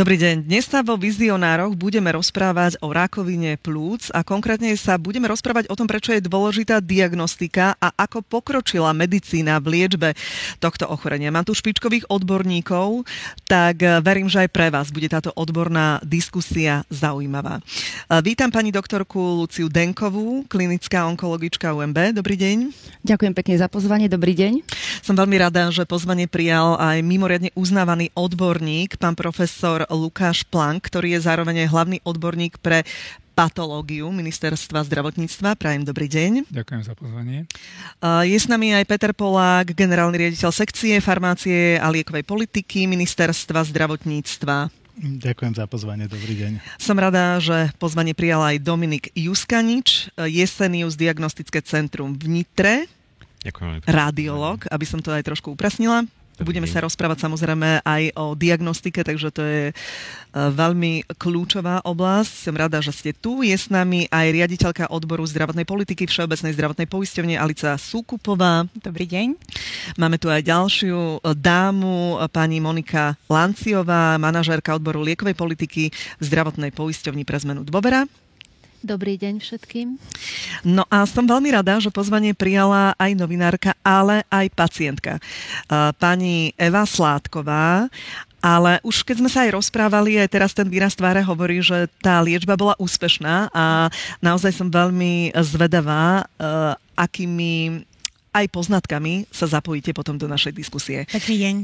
Dobrý deň. Dnes sa vo Vizionároch budeme rozprávať o rakovine plúc a konkrétne sa budeme rozprávať o tom, prečo je dôležitá diagnostika a ako pokročila medicína v liečbe tohto ochorenia. Mám tu špičkových odborníkov, tak eh, verím, že aj pre vás bude táto odborná diskusia zaujímavá. Eh, vítam pani doktorku Luciu Denkovú, klinická onkologička UMB. Dobrý deň. Ďakujem pekne za pozvanie. Dobrý deň. Som veľmi rada, že pozvanie prijal aj mimoriadne uznávaný odborník, pán profesor Lukáš Plank, ktorý je zároveň aj hlavný odborník pre patológiu Ministerstva zdravotníctva. Prajem dobrý deň. Ďakujem za pozvanie. Je s nami aj Peter Polák, generálny riaditeľ sekcie farmácie a liekovej politiky Ministerstva zdravotníctva. Ďakujem za pozvanie, dobrý deň. Som rada, že pozvanie prijal aj Dominik Juskanič, Jesenius Diagnostické centrum v Nitre. Ďakujem. Radiolog, aby som to aj trošku uprasnila. Budeme sa rozprávať samozrejme aj o diagnostike, takže to je e, veľmi kľúčová oblasť. Som rada, že ste tu. Je s nami aj riaditeľka odboru zdravotnej politiky Všeobecnej zdravotnej poisťovne Alica Súkupová. Dobrý deň. Máme tu aj ďalšiu e, dámu, e, pani Monika Lanciová, manažérka odboru liekovej politiky v zdravotnej poisťovni pre zmenu Dôvera. Dobrý deň všetkým. No a som veľmi rada, že pozvanie prijala aj novinárka, ale aj pacientka. Pani Eva Sládková ale už keď sme sa aj rozprávali, aj teraz ten výraz tváre hovorí, že tá liečba bola úspešná a naozaj som veľmi zvedavá, akými aj poznatkami sa zapojíte potom do našej diskusie. Pekný deň.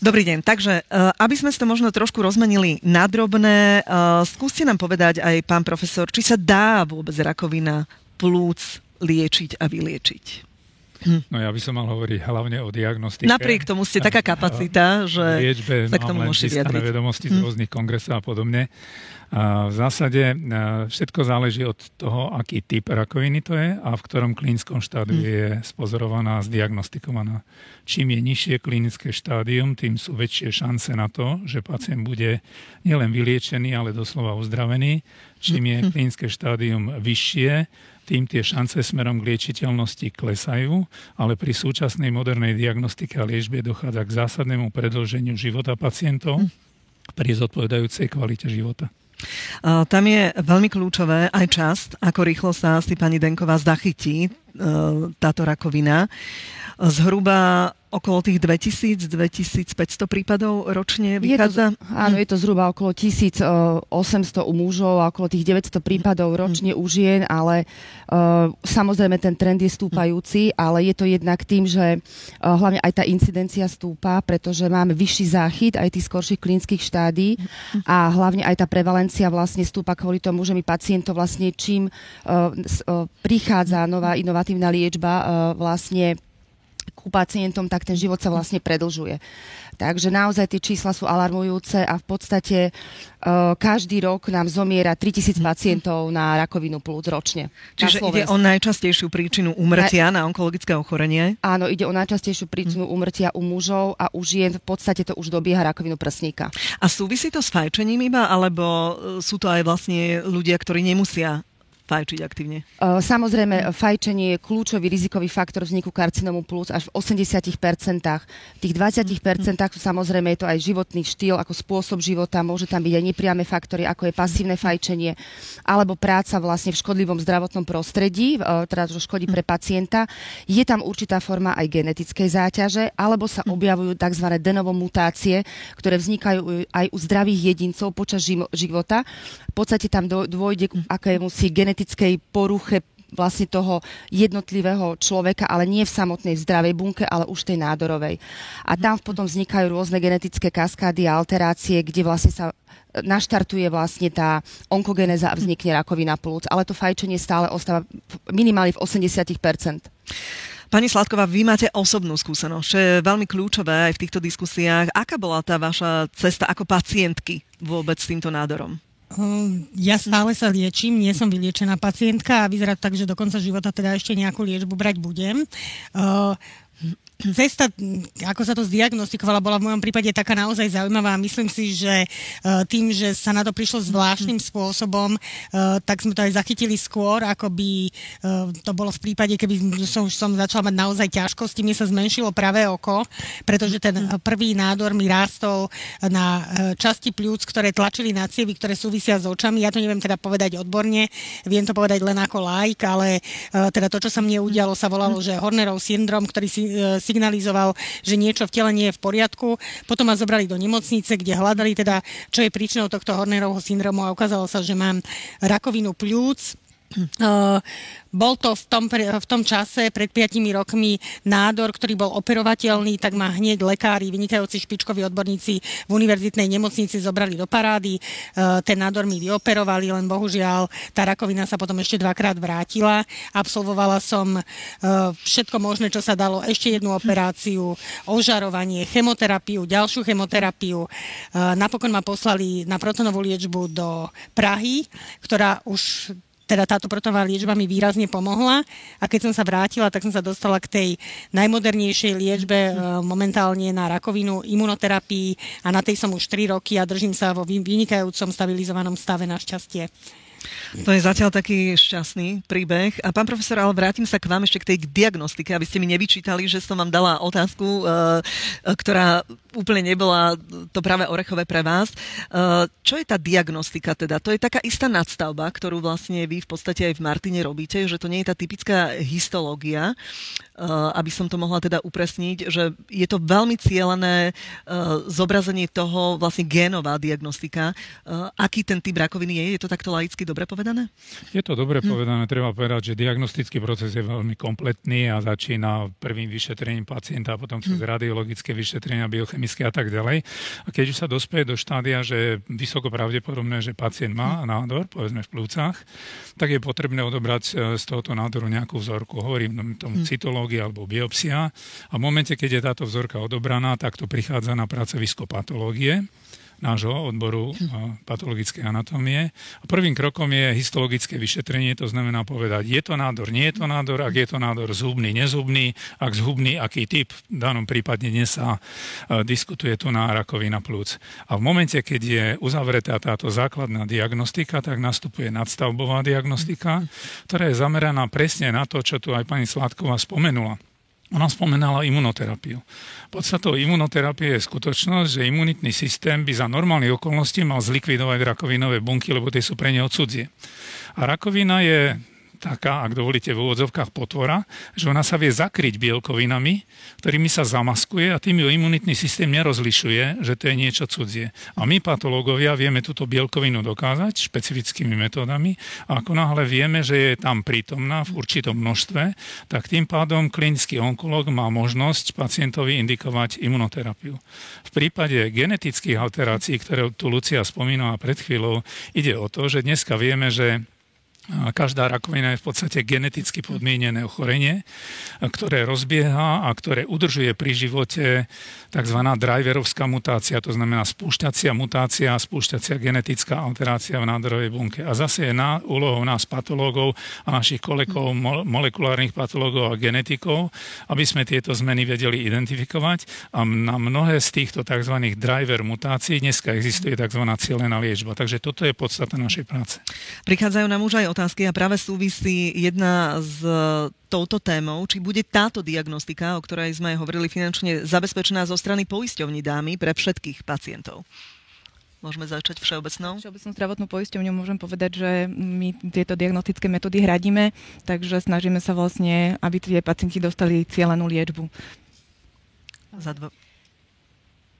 Dobrý deň. Takže, eh, aby sme to možno trošku rozmenili na drobné, eh, skúste nám povedať aj pán profesor, či sa dá vôbec rakovina plúc liečiť a vyliečiť. Hm. No ja by som mal hovoriť hlavne o diagnostike. Napriek tomu ste taká kapacita, že liečbe sa k tomu môžete vyjadriť. vedomosti z hm. rôznych kongresov a podobne. A v zásade všetko záleží od toho, aký typ rakoviny to je a v ktorom klinickom štádiu hm. je spozorovaná a zdiagnostikovaná. Čím je nižšie klinické štádium, tým sú väčšie šance na to, že pacient bude nielen vyliečený, ale doslova uzdravený. Čím je klinické štádium vyššie, tým tie šance smerom k liečiteľnosti klesajú, ale pri súčasnej modernej diagnostike a liečbe dochádza k zásadnému predlženiu života pacientov pri zodpovedajúcej kvalite života. Tam je veľmi kľúčové aj čas, ako rýchlo sa si pani Denková zachytí e, táto rakovina. Zhruba okolo tých 2000-2500 prípadov ročne vychádza? Je to, áno, je to zhruba okolo 1800 u mužov a okolo tých 900 prípadov ročne u žien, ale uh, samozrejme ten trend je stúpajúci, ale je to jednak tým, že uh, hlavne aj tá incidencia stúpa, pretože máme vyšší záchyt aj tých skorších klinických štádí a hlavne aj tá prevalencia vlastne stúpa kvôli tomu, že my pacientov vlastne čím uh, prichádza nová inovatívna liečba vlastne ku pacientom, tak ten život sa vlastne predlžuje. Takže naozaj tie čísla sú alarmujúce a v podstate uh, každý rok nám zomiera 3000 pacientov na rakovinu plúc ročne. Čiže ide o najčastejšiu príčinu umrtia na, na onkologické ochorenie? Áno, ide o najčastejšiu príčinu mm. umrtia u mužov a u žien v podstate to už dobieha rakovinu prsníka. A súvisí to s fajčením iba, alebo e, sú to aj vlastne ľudia, ktorí nemusia fajčiť aktívne? Samozrejme, fajčenie je kľúčový rizikový faktor vzniku karcinomu plus až v 80%. V tých 20% samozrejme je to aj životný štýl, ako spôsob života, môže tam byť aj nepriame faktory, ako je pasívne fajčenie, alebo práca vlastne v škodlivom zdravotnom prostredí, teda to škodí pre pacienta. Je tam určitá forma aj genetickej záťaže, alebo sa objavujú tzv. denovo mutácie, ktoré vznikajú aj u zdravých jedincov počas života. V podstate tam dôjde k akému si genetickej poruche vlastne toho jednotlivého človeka, ale nie v samotnej zdravej bunke, ale už tej nádorovej. A tam potom vznikajú rôzne genetické kaskády a alterácie, kde vlastne sa naštartuje vlastne tá onkogenéza a vznikne rakovina plúc. Ale to fajčenie stále ostáva minimálne v 80%. Pani Sladková, vy máte osobnú skúsenosť, čo je veľmi kľúčové aj v týchto diskusiách. Aká bola tá vaša cesta ako pacientky vôbec s týmto nádorom? Hm, ja stále sa liečím, nie som vyliečená pacientka a vyzerá tak, že do konca života teda ešte nejakú liečbu brať budem. Cesta, ako sa to zdiagnostikovala, bola v mojom prípade taká naozaj zaujímavá. Myslím si, že uh, tým, že sa na to prišlo zvláštnym spôsobom, uh, tak sme to aj zachytili skôr, ako by uh, to bolo v prípade, keby som, som začala mať naozaj ťažkosti. Mne sa zmenšilo pravé oko, pretože ten prvý nádor mi rástol na časti pľúc, ktoré tlačili na cievy, ktoré súvisia s očami. Ja to neviem teda povedať odborne, viem to povedať len ako like, ale teda to, čo sa mne udialo, sa volalo, že Hornerov syndrom, ktorý si signalizoval, že niečo v tele nie je v poriadku. Potom ma zobrali do nemocnice, kde hľadali teda, čo je príčinou tohto Hornerovho syndromu a ukázalo sa, že mám rakovinu pľúc, Bol to v tom, v tom čase, pred 5 rokmi, nádor, ktorý bol operovateľný, tak ma hneď lekári, vynikajúci špičkoví odborníci v univerzitnej nemocnici zobrali do parády. Ten nádor mi vyoperovali, len bohužiaľ tá rakovina sa potom ešte dvakrát vrátila. Absolvovala som všetko možné, čo sa dalo, ešte jednu operáciu, ožarovanie, chemoterapiu, ďalšiu chemoterapiu. Napokon ma poslali na protonovú liečbu do Prahy, ktorá už teda táto protová liečba mi výrazne pomohla a keď som sa vrátila, tak som sa dostala k tej najmodernejšej liečbe e, momentálne na rakovinu, imunoterapii a na tej som už 3 roky a držím sa vo vynikajúcom stabilizovanom stave našťastie. To je zatiaľ taký šťastný príbeh. A pán profesor, ale vrátim sa k vám ešte k tej diagnostike, aby ste mi nevyčítali, že som vám dala otázku, e, e, ktorá úplne nebola to práve orechové pre vás. E, čo je tá diagnostika teda? To je taká istá nadstavba, ktorú vlastne vy v podstate aj v Martine robíte, že to nie je tá typická histológia, aby som to mohla teda upresniť, že je to veľmi cieľené zobrazenie toho vlastne génová diagnostika. Aký ten typ rakoviny je? Je to takto laicky dobre povedané? Je to dobre hm. povedané. Treba povedať, že diagnostický proces je veľmi kompletný a začína prvým vyšetrením pacienta a potom cez hm. radiologické vyšetrenia, biochemické a tak ďalej. A keď už sa dospeje do štádia, že vysoko pravdepodobné, že pacient má hm. nádor, povedzme v plúcach, tak je potrebné odobrať z tohoto nádoru nejakú vzorku. Hovorím tomu cytológia alebo biopsia. A v momente, keď je táto vzorka odobraná, tak to prichádza na pracovisko patológie nášho odboru patologickej anatómie. A prvým krokom je histologické vyšetrenie, to znamená povedať, je to nádor, nie je to nádor, ak je to nádor zhubný, nezhubný, ak zhubný, aký typ, v danom prípade dnes sa diskutuje tu na rakovina plúc. A v momente, keď je uzavretá táto základná diagnostika, tak nastupuje nadstavbová diagnostika, ktorá je zameraná presne na to, čo tu aj pani Sladková spomenula ona spomenala imunoterapiu. Podstatou imunoterapie je skutočnosť, že imunitný systém by za normálnych okolností mal zlikvidovať rakovinové bunky, lebo tie sú pre neho cudzie. A rakovina je taká, ak dovolíte v úvodzovkách potvora, že ona sa vie zakryť bielkovinami, ktorými sa zamaskuje a tým ju imunitný systém nerozlišuje, že to je niečo cudzie. A my patológovia vieme túto bielkovinu dokázať špecifickými metódami a ako náhle vieme, že je tam prítomná v určitom množstve, tak tým pádom klinický onkolog má možnosť pacientovi indikovať imunoterapiu. V prípade genetických alterácií, ktoré tu Lucia spomínala pred chvíľou, ide o to, že dneska vieme, že Každá rakovina je v podstate geneticky podmienené ochorenie, ktoré rozbieha a ktoré udržuje pri živote tzv. driverovská mutácia, to znamená spúšťacia mutácia, spúšťacia genetická alterácia v nádorovej bunke. A zase je na, úlohou nás patológov a našich kolegov, molekulárnych patológov a genetikov, aby sme tieto zmeny vedeli identifikovať. A na mnohé z týchto tzv. driver mutácií dneska existuje tzv. cieľená liečba. Takže toto je podstata našej práce. Prichádzajú nám už aj otázky a práve súvisí jedna s touto témou, či bude táto diagnostika, o ktorej sme hovorili finančne, zabezpečená zo strany poisťovní dámy pre všetkých pacientov. Môžeme začať všeobecnou? Všeobecnú zdravotnú poisťovňu môžem povedať, že my tieto diagnostické metódy hradíme, takže snažíme sa vlastne, aby tie pacienti dostali cieľenú liečbu. Za dvo-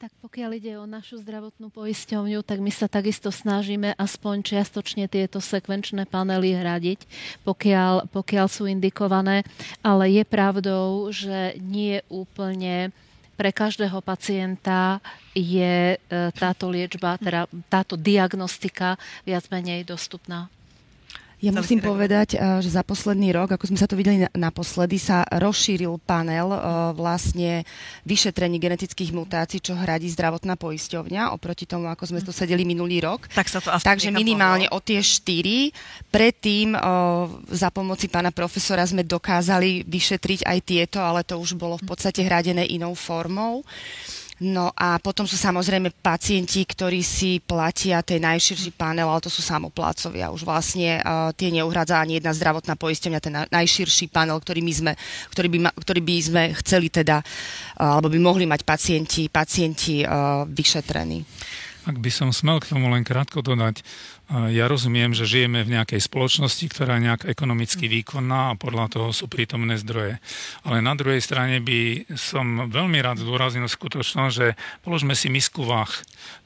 tak pokiaľ ide o našu zdravotnú poisťovňu, tak my sa takisto snažíme aspoň čiastočne tieto sekvenčné panely hradiť, pokiaľ, pokiaľ sú indikované, ale je pravdou, že nie úplne pre každého pacienta je e, táto liečba, teda táto diagnostika viac menej dostupná. Ja musím povedať, že za posledný rok, ako sme sa to videli naposledy, sa rozšíril panel vlastne vyšetrení genetických mutácií, čo hradí zdravotná poisťovňa, oproti tomu, ako sme to sedeli minulý rok. Tak sa to Takže minimálne pohľad. o tie štyri. Predtým za pomoci pána profesora sme dokázali vyšetriť aj tieto, ale to už bolo v podstate hradené inou formou. No a potom sú samozrejme pacienti, ktorí si platia ten najširší panel, ale to sú samoplácovia. Už vlastne uh, tie neuhradza ani jedna zdravotná poistenia, ten najširší panel, ktorý, my sme, ktorý, by, ktorý by sme chceli teda, uh, alebo by mohli mať pacienti, pacienti uh, vyšetrení. Ak by som smel k tomu len krátko dodať, ja rozumiem, že žijeme v nejakej spoločnosti, ktorá je nejak ekonomicky výkonná a podľa toho sú prítomné zdroje. Ale na druhej strane by som veľmi rád zdôraznil skutočnosť, že položme si misku váh.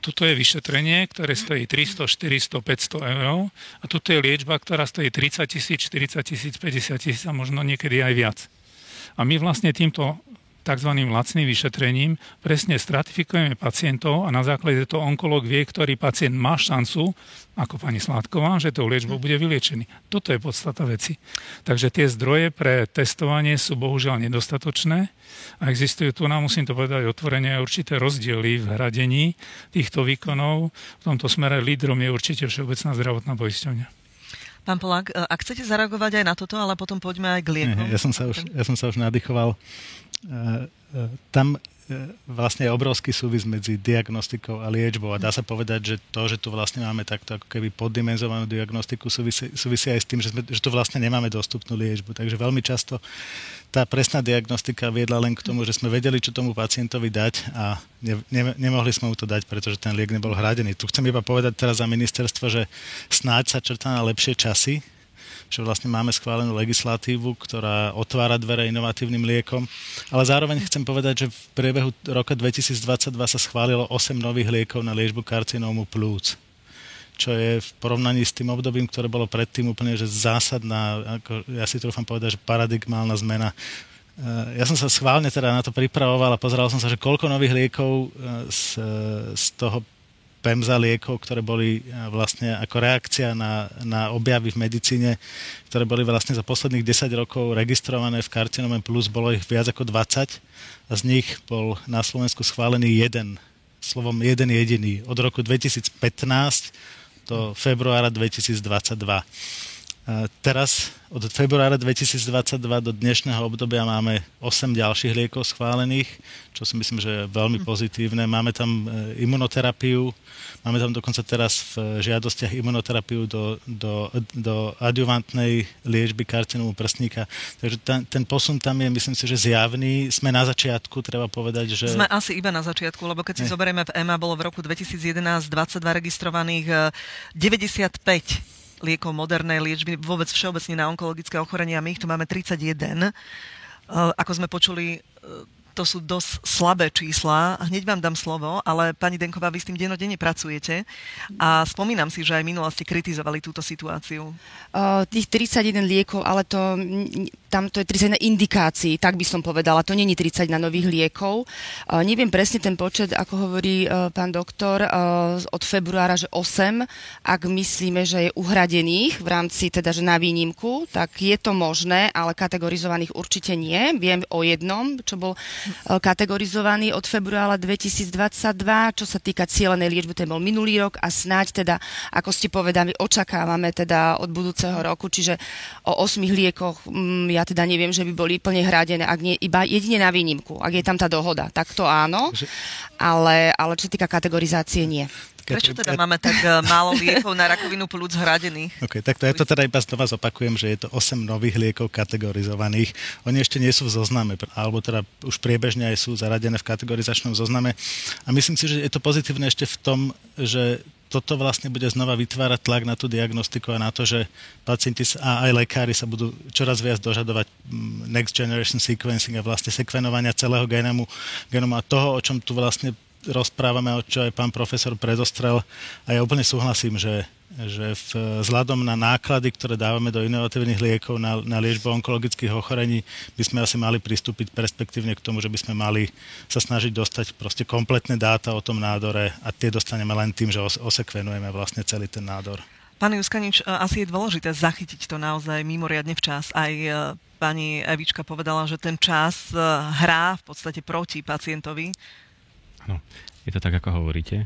Toto je vyšetrenie, ktoré stojí 300, 400, 500 eur a toto je liečba, ktorá stojí 30 tisíc, 40 tisíc, 50 tisíc a možno niekedy aj viac. A my vlastne týmto tzv. lacným vyšetrením presne stratifikujeme pacientov a na základe toho onkolog vie, ktorý pacient má šancu, ako pani Sládková, že tou liečbou bude vyliečený. Toto je podstata veci. Takže tie zdroje pre testovanie sú bohužiaľ nedostatočné a existujú tu, nám musím to povedať otvorene, určité rozdiely v hradení týchto výkonov. V tomto smere lídrom je určite Všeobecná zdravotná poisťovňa. Pán Polák, ak chcete zareagovať aj na toto, ale potom poďme aj k liekom. Ja som sa už, ja som sa už nadýchoval tam e, vlastne obrovský súvis medzi diagnostikou a liečbou a dá sa povedať, že to, že tu vlastne máme takto ako keby poddimenzovanú diagnostiku súvisí, súvisí aj s tým, že, sme, že tu vlastne nemáme dostupnú liečbu. Takže veľmi často tá presná diagnostika viedla len k tomu, že sme vedeli, čo tomu pacientovi dať a ne, ne, nemohli sme mu to dať, pretože ten liek nebol hradený. Tu chcem iba povedať teraz za ministerstvo, že snáď sa črtá na lepšie časy, že vlastne máme schválenú legislatívu, ktorá otvára dvere inovatívnym liekom. Ale zároveň chcem povedať, že v priebehu roka 2022 sa schválilo 8 nových liekov na liečbu karcinómu plúc čo je v porovnaní s tým obdobím, ktoré bolo predtým úplne že zásadná, ako ja si trúfam povedať, že paradigmálna zmena. Eh, ja som sa schválne teda na to pripravoval a pozeral som sa, že koľko nových liekov eh, z, z toho PEMZA liekov, ktoré boli e, vlastne ako reakcia na, na objavy v medicíne, ktoré boli vlastne za posledných 10 rokov registrované v karcinome plus, bolo ich viac ako 20 a z nich bol na Slovensku schválený jeden, slovom jeden jediný, od roku 2015 do februára 2022. Teraz od februára 2022 do dnešného obdobia máme 8 ďalších liekov schválených, čo si myslím, že je veľmi pozitívne. Máme tam e, imunoterapiu, máme tam dokonca teraz v žiadostiach imunoterapiu do, do, do adjuvantnej liečby karcinomu prstníka. Takže ten, ten posun tam je, myslím si, že zjavný. Sme na začiatku, treba povedať, že... Sme asi iba na začiatku, lebo keď si ne. zoberieme v EMA, bolo v roku 2011 22 registrovaných 95 liekov modernej liečby, vôbec všeobecne na onkologické ochorenia. My ich tu máme 31. Ako sme počuli, to sú dosť slabé čísla. Hneď vám dám slovo, ale pani Denková, vy s tým denodenne pracujete a spomínam si, že aj minulosti kritizovali túto situáciu. Uh, tých 31 liekov, ale to, tam to je 31 indikácií, tak by som povedala. To není 30 na nových liekov. Uh, neviem presne ten počet, ako hovorí uh, pán doktor, od februára, že 8, ak myslíme, že je uhradených v rámci teda, že na výnimku, tak je to možné, ale kategorizovaných určite nie. Viem o jednom, čo bol kategorizovaný od februára 2022. Čo sa týka cieľenej liečby, ten bol minulý rok a snáď teda, ako ste povedali, očakávame teda od budúceho roku, čiže o 8 liekoch mm, ja teda neviem, že by boli plne hradené, ak nie, iba jedine na výnimku, ak je tam tá dohoda, tak to áno, ale, ale čo týka kategorizácie, nie. Prečo teda máme tak eh, málo liekov na rakovinu plúc hradených? OK, tak to, ja to teda iba znova zopakujem, že je to 8 nových liekov kategorizovaných. Oni ešte nie sú v zozname, alebo teda už priebežne aj sú zaradené v kategorizačnom zozname. A myslím si, že je to pozitívne ešte v tom, že toto vlastne bude znova vytvárať tlak na tú diagnostiku a na to, že pacienti a aj lekári sa budú čoraz viac dožadovať mm, next generation sequencing a vlastne sekvenovania celého genomu, genomu a toho, o čom tu vlastne rozprávame, čo aj pán profesor predostrel. A ja úplne súhlasím, že, že v, vzhľadom na náklady, ktoré dávame do inovatívnych liekov na, na liečbu onkologických ochorení, by sme asi mali pristúpiť perspektívne k tomu, že by sme mali sa snažiť dostať proste kompletné dáta o tom nádore a tie dostaneme len tým, že osekvenujeme vlastne celý ten nádor. Pán Juskanič, asi je dôležité zachytiť to naozaj mimoriadne včas. Aj pani Evička povedala, že ten čas hrá v podstate proti pacientovi. Áno, je to tak, ako hovoríte.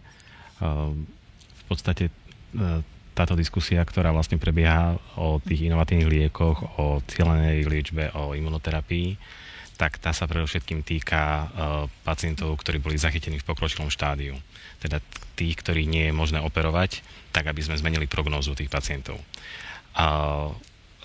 V podstate táto diskusia, ktorá vlastne prebieha o tých inovatívnych liekoch, o cieľenej liečbe, o imunoterapii, tak tá sa predovšetkým týka uh, pacientov, ktorí boli zachytení v pokročilom štádiu. Teda tých, ktorých nie je možné operovať, tak aby sme zmenili prognózu tých pacientov. Uh,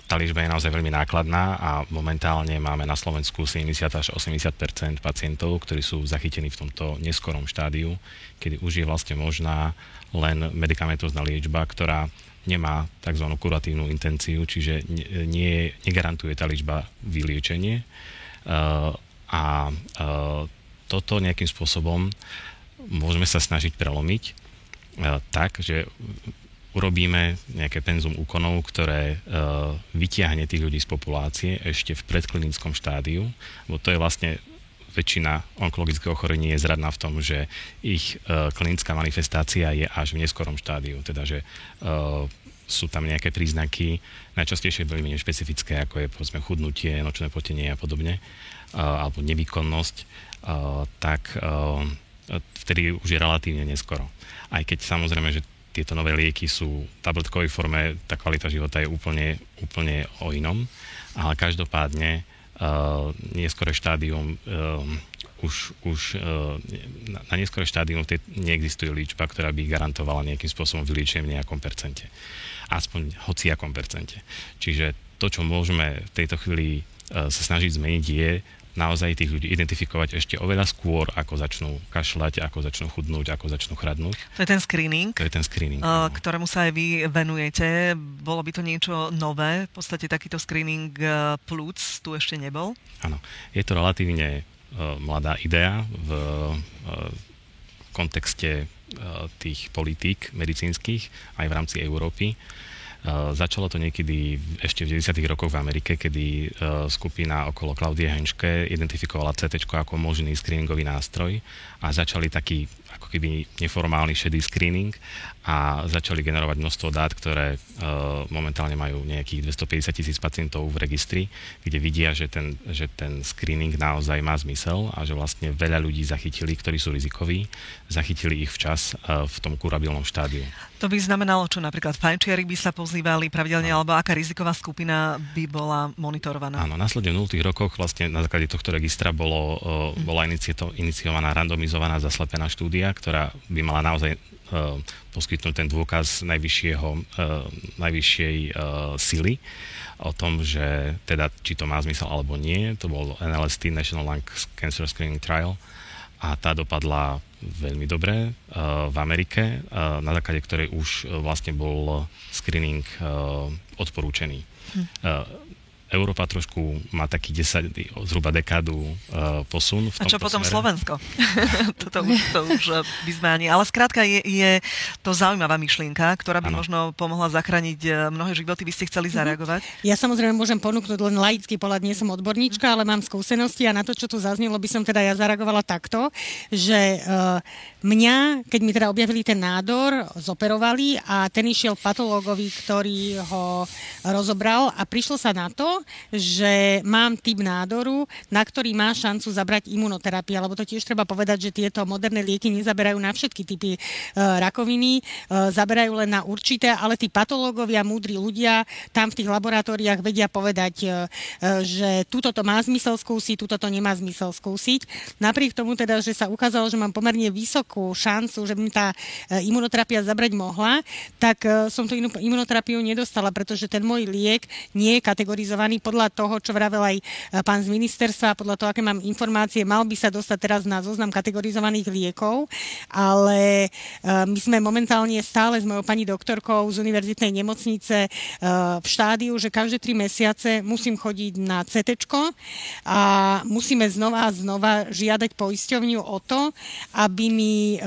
tá liečba je naozaj veľmi nákladná a momentálne máme na Slovensku 70 až 80% pacientov, ktorí sú zachytení v tomto neskorom štádiu, kedy už je vlastne možná len medikamentozná liečba, ktorá nemá tzv. kuratívnu intenciu, čiže nie, negarantuje tá liečba vyliečenie. Uh, a uh, toto nejakým spôsobom môžeme sa snažiť prelomiť uh, tak, že urobíme nejaké penzum úkonov, ktoré vytiahne tých ľudí z populácie ešte v predklinickom štádiu, bo to je vlastne väčšina onkologického ochorení je zradná v tom, že ich uh, klinická manifestácia je až v neskorom štádiu, teda že uh, sú tam nejaké príznaky, najčastejšie veľmi nešpecifické, ako je povedzme chudnutie, nočné potenie a podobne, uh, alebo nevýkonnosť, uh, tak uh, vtedy už je relatívne neskoro. Aj keď samozrejme, že tieto nové lieky sú v tabletkovej forme, tá kvalita života je úplne, úplne o inom, ale každopádne uh, neskore štádium uh, už, už uh, na, neskore štádium neexistuje liečba, ktorá by garantovala nejakým spôsobom vyliečenie v nejakom percente. Aspoň hociakom percente. Čiže to, čo môžeme v tejto chvíli sa snažiť zmeniť, je naozaj tých ľudí identifikovať ešte oveľa skôr, ako začnú kašľať, ako začnú chudnúť, ako začnú chradnúť. To je ten screening, to je ten screening uh, ktorému sa aj vy venujete. Bolo by to niečo nové? V podstate takýto screening uh, plúc tu ešte nebol? Áno, je to relatívne uh, mladá idea v uh, kontexte tých politík medicínskych aj v rámci Európy. Uh, začalo to niekedy ešte v 90. rokoch v Amerike, kedy uh, skupina okolo Klaudie Henške identifikovala CT ako možný screeningový nástroj a začali taký ako keby neformálny šedý screening a začali generovať množstvo dát, ktoré uh, momentálne majú nejakých 250 tisíc pacientov v registri, kde vidia, že ten, že ten screening naozaj má zmysel a že vlastne veľa ľudí zachytili, ktorí sú rizikoví, zachytili ich včas uh, v tom kurabilnom štádiu. To by znamenalo, čo napríklad fajčiari by sa pozývali pravidelne, no. alebo aká riziková skupina by bola monitorovaná? Áno, následne v 0. rokoch vlastne na základe tohto registra bolo, uh, bola iniciovaná randomizovaná zaslepená štúdia, ktorá by mala naozaj uh, poskytnúť ten dôkaz najvyššieho, uh, najvyššej uh, sily o tom, že teda, či to má zmysel alebo nie. To bol NLST, National Lung Cancer Screening Trial a tá dopadla veľmi dobre v Amerike, na základe ktorej už vlastne bol screening odporúčený. Hm. Európa trošku má taký 10, zhruba dekádu uh, posun. V A čo potom smere. Slovensko? Toto už, to už e, by sme ani... Ale skrátka je, je to zaujímavá myšlienka, ktorá by ano. možno pomohla zachrániť e, mnohé životy. Vy ste chceli mhm. zareagovať? Ja samozrejme môžem ponúknuť len laický pohľad, nie som odborníčka, ale mám skúsenosti a na to, čo tu zaznelo, by som teda ja zareagovala takto, že uh, mňa, keď mi teda objavili ten nádor, zoperovali a ten išiel patológovi, ktorý ho rozobral a prišlo sa na to, že mám typ nádoru, na ktorý má šancu zabrať imunoterapia, lebo to tiež treba povedať, že tieto moderné lieky nezaberajú na všetky typy uh, rakoviny, uh, zaberajú len na určité, ale tí patológovia, múdri ľudia tam v tých laboratóriách vedia povedať, uh, že túto to má zmysel skúsiť, túto to nemá zmysel skúsiť. Napriek tomu teda, že sa ukázalo, že mám pomerne vysokú šancu, že by mi tá imunoterapia zabrať mohla, tak som tú imunoterapiu nedostala, pretože ten môj liek nie je kategorizovaný vybraný podľa toho, čo vravel aj e, pán z ministerstva, podľa toho, aké mám informácie, mal by sa dostať teraz na zoznam kategorizovaných liekov, ale e, my sme momentálne stále s mojou pani doktorkou z univerzitnej nemocnice e, v štádiu, že každé tri mesiace musím chodiť na CT a musíme znova a znova žiadať poisťovňu o to, aby mi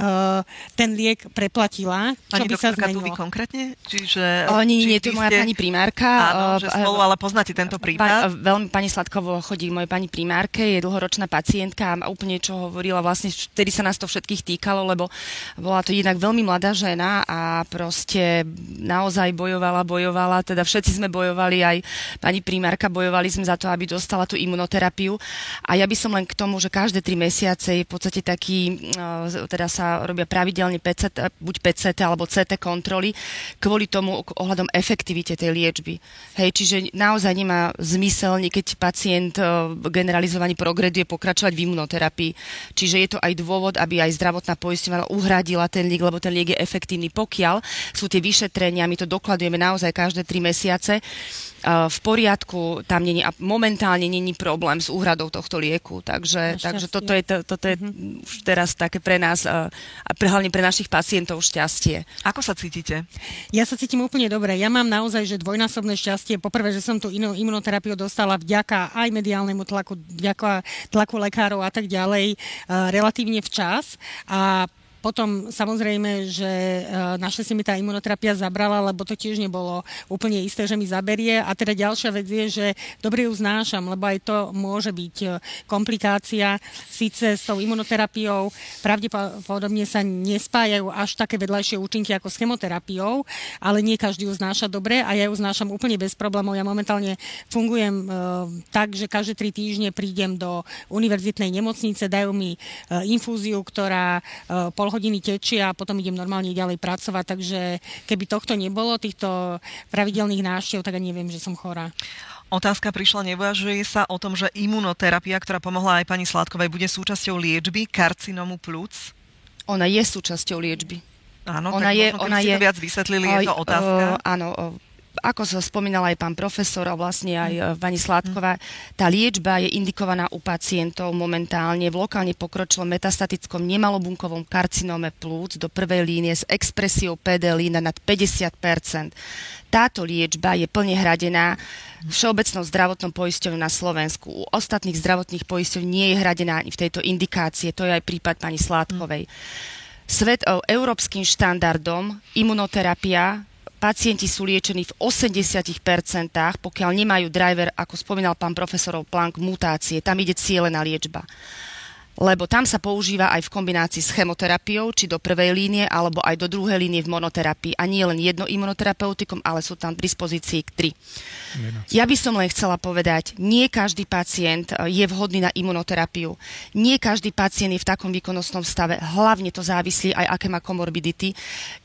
ten liek preplatila. Čo pani by sa zmenilo. konkrétne? Čiže, o, nie, nie, tu moja pani primárka. Áno, že spolu, ale poznáte tento tento Pa, prípad? veľmi pani Sladkovo chodí mojej pani primárke, je dlhoročná pacientka a úplne čo hovorila, vlastne vtedy sa nás to všetkých týkalo, lebo bola to jednak veľmi mladá žena a proste naozaj bojovala, bojovala, teda všetci sme bojovali, aj pani primárka bojovali sme za to, aby dostala tú imunoterapiu. A ja by som len k tomu, že každé tri mesiace je v podstate taký, eh, teda sa robia pravidelne PCT, buď PCT alebo CT kontroly, kvôli tomu ohľadom efektivite tej liečby. Hej, čiže naozaj nemá zmysel, keď pacient eh, generalizovaný progreduje pokračovať v imunoterapii. Čiže je to aj dôvod, aby aj zdravotná poisťovňa uhradila ten liek, lebo ten liek je efektívny. Pokiaľ sú tie vyšetrenia, my to dokladujeme naozaj každé tri mesiace, v poriadku, tam není, a momentálne není problém s úhradou tohto lieku. Takže, takže toto je, to, toto je mm-hmm. už teraz také pre nás a pre, hlavne pre našich pacientov šťastie. Ako sa cítite? Ja sa cítim úplne dobre. Ja mám naozaj že dvojnásobné šťastie. Poprvé, že som tú imunoterapiu dostala vďaka aj mediálnemu tlaku, vďaka tlaku lekárov a tak ďalej, relatívne včas. A potom samozrejme, že e, naše si mi tá imunoterapia zabrala, lebo to tiež nebolo úplne isté, že mi zaberie. A teda ďalšia vec je, že dobre ju znášam, lebo aj to môže byť e, komplikácia. Síce s tou imunoterapiou pravdepodobne sa nespájajú až také vedľajšie účinky ako s chemoterapiou, ale nie každý ju znáša dobre a ja ju znášam úplne bez problémov. Ja momentálne fungujem e, tak, že každé tri týždne prídem do univerzitnej nemocnice, dajú mi infúziu, ktorá pol hodiny tečie a potom idem normálne ďalej pracovať, takže keby tohto nebolo, týchto pravidelných návštev, tak ani neviem, že som chorá. Otázka prišla, neuvažuje sa o tom, že imunoterapia, ktorá pomohla aj pani Sládkovej, bude súčasťou liečby karcinomu plúc? Ona je súčasťou liečby. Áno, ona tak je, ona je, to viac vysvetlili, je to otázka. Uh, áno, ako sa spomínal aj pán profesor a vlastne aj mm. pani Sládková, tá liečba je indikovaná u pacientov momentálne v lokálne pokročilom metastatickom nemalobunkovom karcinóme plúc do prvej línie s expresiou PD na nad 50% táto liečba je plne hradená Všeobecnou zdravotnou poisťovňou na Slovensku. U ostatných zdravotných poisťov nie je hradená ani v tejto indikácie. To je aj prípad pani Sládkovej. Svet európskym štandardom imunoterapia pacienti sú liečení v 80%, pokiaľ nemajú driver, ako spomínal pán profesorov Plank, mutácie. Tam ide cieľená liečba lebo tam sa používa aj v kombinácii s chemoterapiou, či do prvej línie, alebo aj do druhej línie v monoterapii. A nie len jedno imunoterapeutikum, ale sú tam k dispozícii k tri. Ja by som len chcela povedať, nie každý pacient e, je vhodný na imunoterapiu. Nie každý pacient je v takom výkonnostnom stave. Hlavne to závislí aj aké má komorbidity.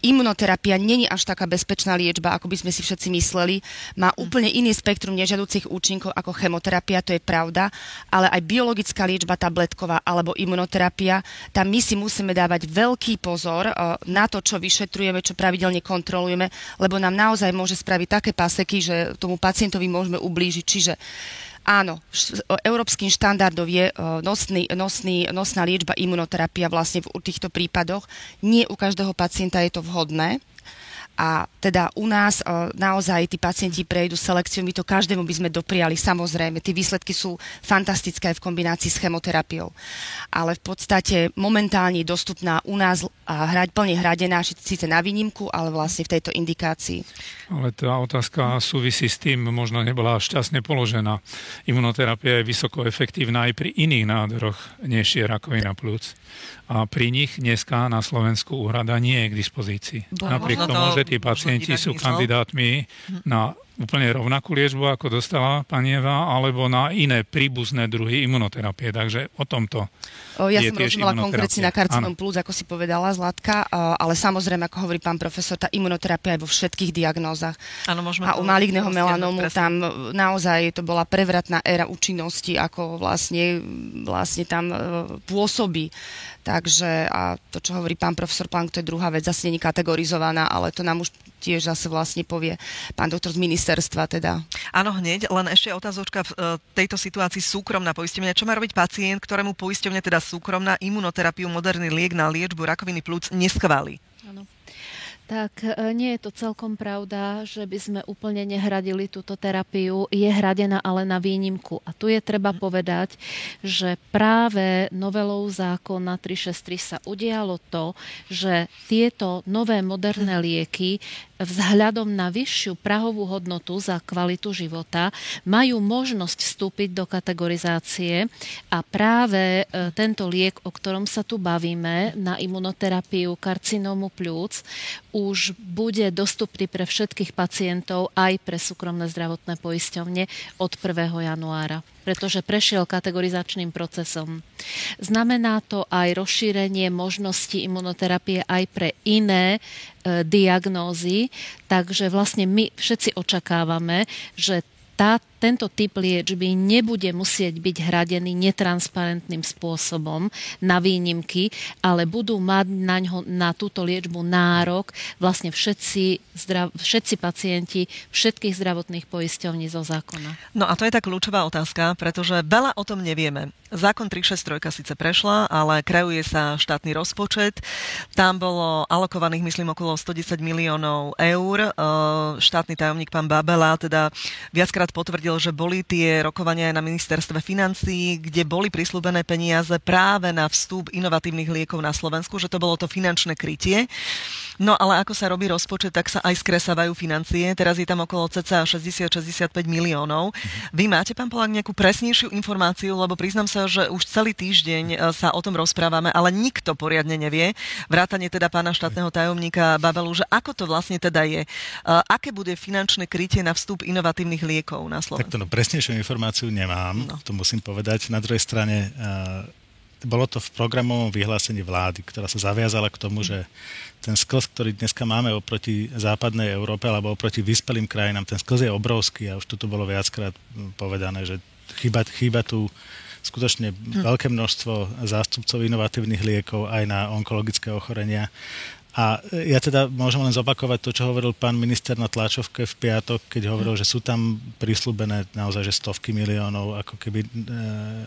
Imunoterapia není až taká bezpečná liečba, ako by sme si všetci mysleli. Má úplne iný spektrum nežiaducich účinkov ako chemoterapia, to je pravda, ale aj biologická liečba tabletková, ale alebo imunoterapia, tam my si musíme dávať veľký pozor eh, na to, čo vyšetrujeme, čo pravidelne kontrolujeme, lebo nám naozaj môže spraviť také paseky, že tomu pacientovi môžeme ublížiť. Čiže áno, európskym štandardom je eh, nosný, nosný, nosná liečba imunoterapia vlastne v týchto prípadoch. Nie u každého pacienta je to vhodné. A teda u nás e, naozaj tí pacienti prejdú selekciu, my to každému by sme dopriali, samozrejme. Tie výsledky sú fantastické v kombinácii s chemoterapiou. Ale v podstate momentálne je dostupná u nás a hrať, plne hradená, síce na výnimku, ale vlastne v tejto indikácii. Ale tá otázka súvisí s tým, možno nebola šťastne položená. Imunoterapia je vysoko efektívna aj pri iných nádoroch, než je rakovina plúc a pri nich dneska na Slovensku úhrada nie je k dispozícii. Bo, Napriek tomu, že tí pacienti sú kandidátmi na úplne rovnakú liečbu, ako dostala pani Eva, alebo na iné príbuzné druhy imunoterapie. Takže o tomto o, Ja som rozumela konkrétne na karcinom plus, ako si povedala Zlatka, ale samozrejme, ako hovorí pán profesor, tá imunoterapia je vo všetkých diagnózach. Ano, môžeme a u maligného melanómu tam naozaj to bola prevratná éra účinnosti, ako vlastne, vlastne tam e, pôsobí. Takže a to, čo hovorí pán profesor Plank, to je druhá vec, zase není kategorizovaná, ale to nám už tiež zase vlastne povie pán doktor z ministerstva teda. Áno, hneď, len ešte otázočka v e, tejto situácii súkromná poisťovňa. Čo má robiť pacient, ktorému poisťovňa teda súkromná imunoterapiu, moderný liek na liečbu rakoviny plúc neschváli? Tak e, nie je to celkom pravda, že by sme úplne nehradili túto terapiu. Je hradená ale na výnimku. A tu je treba mhm. povedať, že práve novelou zákona 363 sa udialo to, že tieto nové moderné mhm. lieky vzhľadom na vyššiu prahovú hodnotu za kvalitu života majú možnosť vstúpiť do kategorizácie a práve e, tento liek, o ktorom sa tu bavíme, na imunoterapiu karcinómu plúc, už bude dostupný pre všetkých pacientov aj pre súkromné zdravotné poisťovne od 1. januára pretože prešiel kategorizačným procesom. Znamená to aj rozšírenie možností imunoterapie aj pre iné e, diagnózy, takže vlastne my všetci očakávame, že tá, tento typ liečby nebude musieť byť hradený netransparentným spôsobom na výnimky, ale budú mať na, ňo, na túto liečbu nárok vlastne všetci, zdrav, všetci pacienti všetkých zdravotných poisťovní zo zákona. No a to je tá kľúčová otázka, pretože veľa o tom nevieme. Zákon 363 síce prešla, ale kreuje sa štátny rozpočet. Tam bolo alokovaných, myslím, okolo 110 miliónov eur. Štátny tajomník pán Babela teda viackrát potvrdil, že boli tie rokovania aj na ministerstve financií, kde boli prislúbené peniaze práve na vstup inovatívnych liekov na Slovensku, že to bolo to finančné krytie. No ale ako sa robí rozpočet, tak sa aj skresávajú financie. Teraz je tam okolo cca 60-65 miliónov. Mm-hmm. Vy máte, pán Polák, nejakú presnejšiu informáciu, lebo priznám sa, že už celý týždeň e, sa o tom rozprávame, ale nikto poriadne nevie. Vrátanie teda pána štátneho tajomníka Babelu, že ako to vlastne teda je. E, aké bude finančné krytie na vstup inovatívnych liekov? na Slovensku. Tak to no, presnejšiu informáciu nemám, no. to musím povedať. Na druhej strane uh, bolo to v programovom vyhlásení vlády, ktorá sa zaviazala k tomu, že ten sklz, ktorý dneska máme oproti západnej Európe alebo oproti vyspelým krajinám, ten sklz je obrovský a už tu bolo viackrát povedané, že chýba, chýba tu skutočne hm. veľké množstvo zástupcov inovatívnych liekov aj na onkologické ochorenia. A ja teda môžem len zopakovať to, čo hovoril pán minister na tlačovke v piatok, keď hovoril, že sú tam prislúbené naozaj že stovky miliónov ako keby e,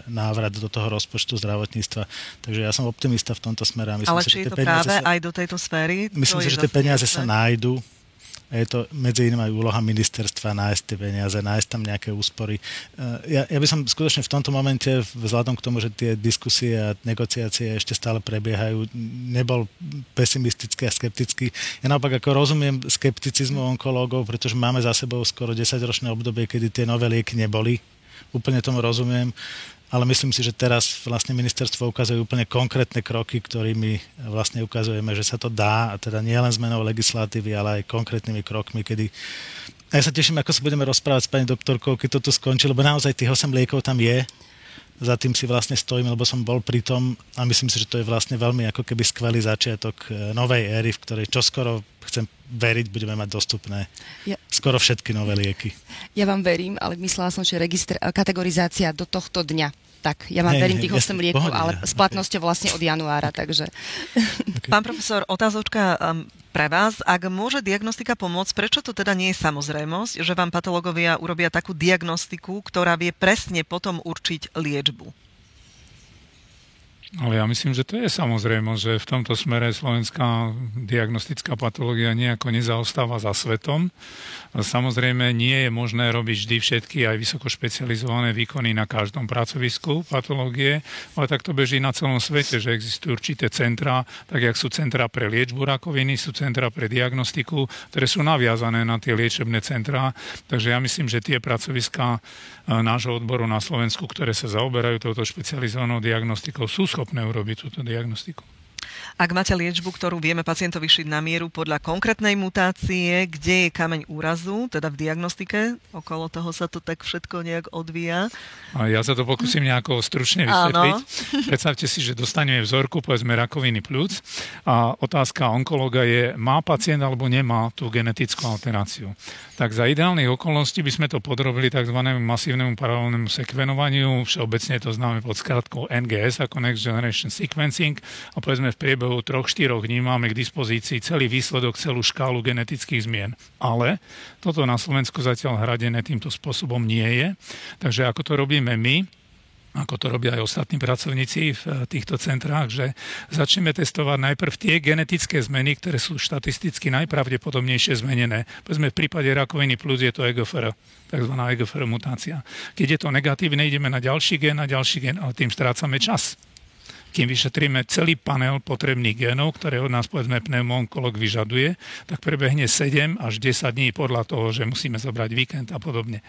návrat do toho rozpočtu zdravotníctva. Takže ja som optimista v tomto smere. Myslím, Ale či je to práve sa, aj do tejto sféry? Myslím si, že tie peniaze sa nájdu a je to medzi iným aj úloha ministerstva nájsť tie peniaze, nájsť tam nejaké úspory. Eh, ja, ja by som skutočne v tomto momente, vzhľadom k tomu, že tie diskusie a negociácie ešte stále prebiehajú, nebol pesimistický a skeptický. Ja naopak ako rozumiem skepticizmu onkológov, pretože máme za sebou skoro 10-ročné obdobie, kedy tie nové lieky neboli. Úplne tomu rozumiem ale myslím si, že teraz vlastne ministerstvo ukazuje úplne konkrétne kroky, ktorými vlastne ukazujeme, že sa to dá, a teda nie len zmenou legislatívy, ale aj konkrétnymi krokmi, kedy a ja sa teším, ako sa budeme rozprávať s pani doktorkou, keď to tu skončí, lebo naozaj tých 8 liekov tam je za tým si vlastne stojím, lebo som bol pri tom a myslím si, že to je vlastne veľmi ako keby skvelý začiatok e, novej éry, v ktorej čoskoro chcem veriť, budeme mať dostupné ja, skoro všetky nové lieky. Ja vám verím, ale myslela som, že registr, kategorizácia do tohto dňa tak. Ja mám hey, verím tých 8 liekov, pohodne, ale s platnosťou vlastne od januára, takže... Okay. Pán profesor, otázočka um, pre vás. Ak môže diagnostika pomôcť, prečo to teda nie je samozrejmosť, že vám patológovia urobia takú diagnostiku, ktorá vie presne potom určiť liečbu? Ale ja myslím, že to je samozrejme, že v tomto smere slovenská diagnostická patológia nejako nezaostáva za svetom. Samozrejme, nie je možné robiť vždy všetky aj vysoko špecializované výkony na každom pracovisku patológie, ale tak to beží na celom svete, že existujú určité centra, tak jak sú centra pre liečbu rakoviny, sú centra pre diagnostiku, ktoré sú naviazané na tie liečebné centrá. Takže ja myslím, že tie pracoviská nášho odboru na Slovensku, ktoré sa zaoberajú touto špecializovanou diagnostikou, sú schopné schopné urobiť túto diagnostiku. Ak máte liečbu, ktorú vieme pacientovi šiť na mieru podľa konkrétnej mutácie, kde je kameň úrazu, teda v diagnostike, okolo toho sa to tak všetko nejak odvíja. A ja sa to pokúsim nejako stručne vysvetliť. Áno. Predstavte si, že dostaneme vzorku, povedzme, rakoviny plúc a otázka onkologa je, má pacient alebo nemá tú genetickú alteráciu. Tak za ideálnych okolností by sme to podrobili tzv. masívnemu paralelnému sekvenovaniu, všeobecne to známe pod skratkou NGS ako Next Generation Sequencing a povedzme v priebehu 3-4 dní máme k dispozícii celý výsledok, celú škálu genetických zmien. Ale toto na Slovensku zatiaľ hradené týmto spôsobom nie je. Takže ako to robíme my, ako to robia aj ostatní pracovníci v eh, týchto centrách, že začneme testovať najprv tie genetické zmeny, ktoré sú štatisticky najpravdepodobnejšie zmenené. Povedzme, v prípade rakoviny plus je to EGFR, tzv. EGFR mutácia. Keď je to negatívne, ideme na ďalší gen, na ďalší gen, ale tým strácame čas kým vyšetríme celý panel potrebných génov, ktoré od nás povedzme pneumonkolog vyžaduje, tak prebehne 7 až 10 dní podľa toho, že musíme zobrať víkend a podobne.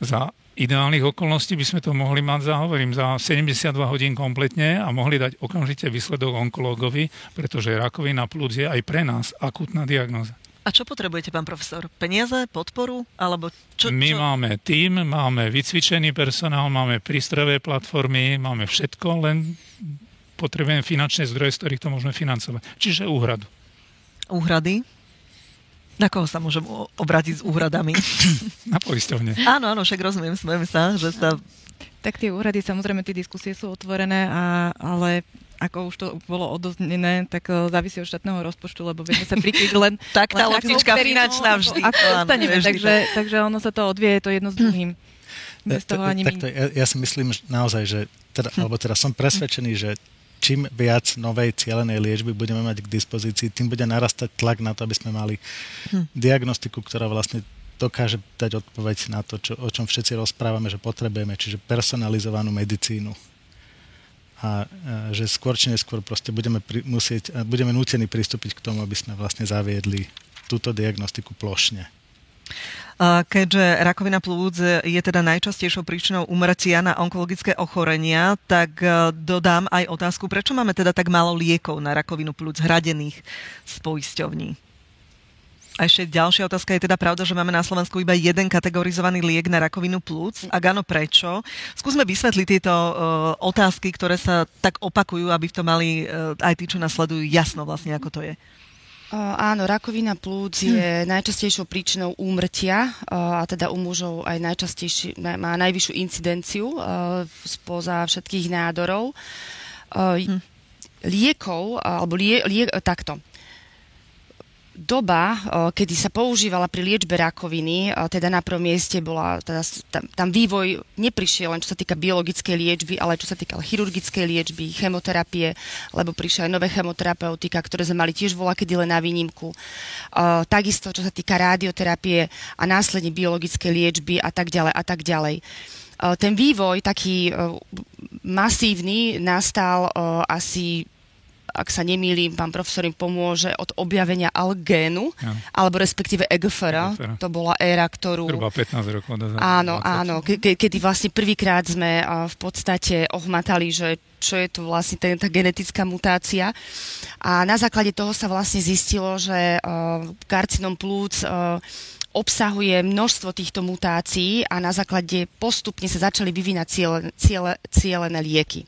Za ideálnych okolností by sme to mohli mať za, hovorím, za 72 hodín kompletne a mohli dať okamžite výsledok onkológovi, pretože rakovina plúc je aj pre nás akutná diagnoza. A čo potrebujete, pán profesor? Peniaze, podporu? Alebo čo, čo? My máme tým, máme vycvičený personál, máme prístrojové platformy, máme všetko, len potrebujeme finančné zdroje, z ktorých to môžeme financovať. Čiže úhradu. Úhrady? Na koho sa môžem obrátiť s úhradami? Na poisťovne. áno, áno, však rozumiem, smejem sa, že sa... Tak tie úrady, samozrejme, tie diskusie sú otvorené, a, ale ako už to bolo odoznené, tak uh, závisí od štátneho rozpočtu, lebo vieme sa prikryť len... tak tá loptička finančná vždy. Ako dostaneme, takže, takže ono sa to odvie, je to jedno s druhým. Bez toho ani Takto, ja, ja si myslím že naozaj, že teda, alebo teda som presvedčený, že čím viac novej cielenej liečby budeme mať k dispozícii, tým bude narastať tlak na to, aby sme mali hm. diagnostiku, ktorá vlastne dokáže dať odpoveď na to, čo, o čom všetci rozprávame, že potrebujeme, čiže personalizovanú medicínu. A, že skôr či neskôr proste budeme pri, musieť, budeme nútení pristúpiť k tomu, aby sme vlastne zaviedli túto diagnostiku plošne. Keďže rakovina plúc je teda najčastejšou príčinou umrtia na onkologické ochorenia, tak e, dodám aj otázku, prečo máme teda tak málo liekov na rakovinu plúc hradených z poisťovní? A ešte ďalšia otázka je teda pravda, že máme na Slovensku iba jeden kategorizovaný liek na rakovinu plúc. Ak áno, prečo? Skúsme vysvetliť tieto uh, otázky, ktoré sa tak opakujú, aby v tom mali uh, aj tí, čo nás sledujú, jasno vlastne, ako to je. Áno, rakovina plúc je hm. najčastejšou príčinou úmrtia a teda u mužov aj najčastejší, má najvyššiu incidenciu spoza všetkých nádorov. Hm. Liekov, alebo lie, lie, takto doba, kedy sa používala pri liečbe rakoviny, teda na prvom mieste bola, teda, tam, tam vývoj neprišiel len čo sa týka biologickej liečby, ale čo sa týka chirurgickej liečby, chemoterapie, lebo prišli aj nové chemoterapeutika, ktoré sme mali tiež voľa kedy len na výnimku. Takisto, čo sa týka radioterapie a následne biologickej liečby a tak ďalej a tak ďalej ten vývoj taký masívny nastal asi ak sa nemýlim, pán profesor im pomôže od objavenia algénu, ja. alebo respektíve EGFR. To bola éra, ktorú... Zhruba 15 rokov dozadu. Áno, 20. áno, ke- kedy vlastne prvýkrát sme v podstate ohmatali, že čo je to vlastne ten, tá genetická mutácia. A na základe toho sa vlastne zistilo, že uh, karcinom plúc uh, obsahuje množstvo týchto mutácií a na základe postupne sa začali vyvinať ciele, ciele, cielené lieky.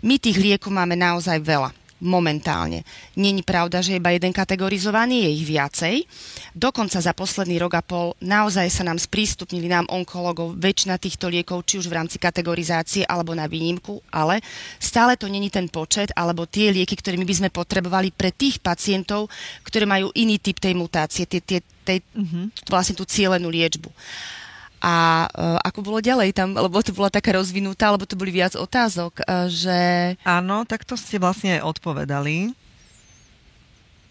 My tých liekov máme naozaj veľa momentálne. Není pravda, že iba jeden kategorizovaný, je ich viacej. Dokonca za posledný rok a pol naozaj sa nám sprístupnili nám onkologov väčšina týchto liekov, či už v rámci kategorizácie alebo na výnimku, ale stále to není ten počet alebo tie lieky, ktorými by sme potrebovali pre tých pacientov, ktorí majú iný typ tej mutácie, tie, tie, tej, mm-hmm. vlastne tú cielenú liečbu. A uh, ako bolo ďalej tam, lebo to bola taká rozvinutá, alebo to boli viac otázok, uh, že... Áno, tak to ste vlastne odpovedali.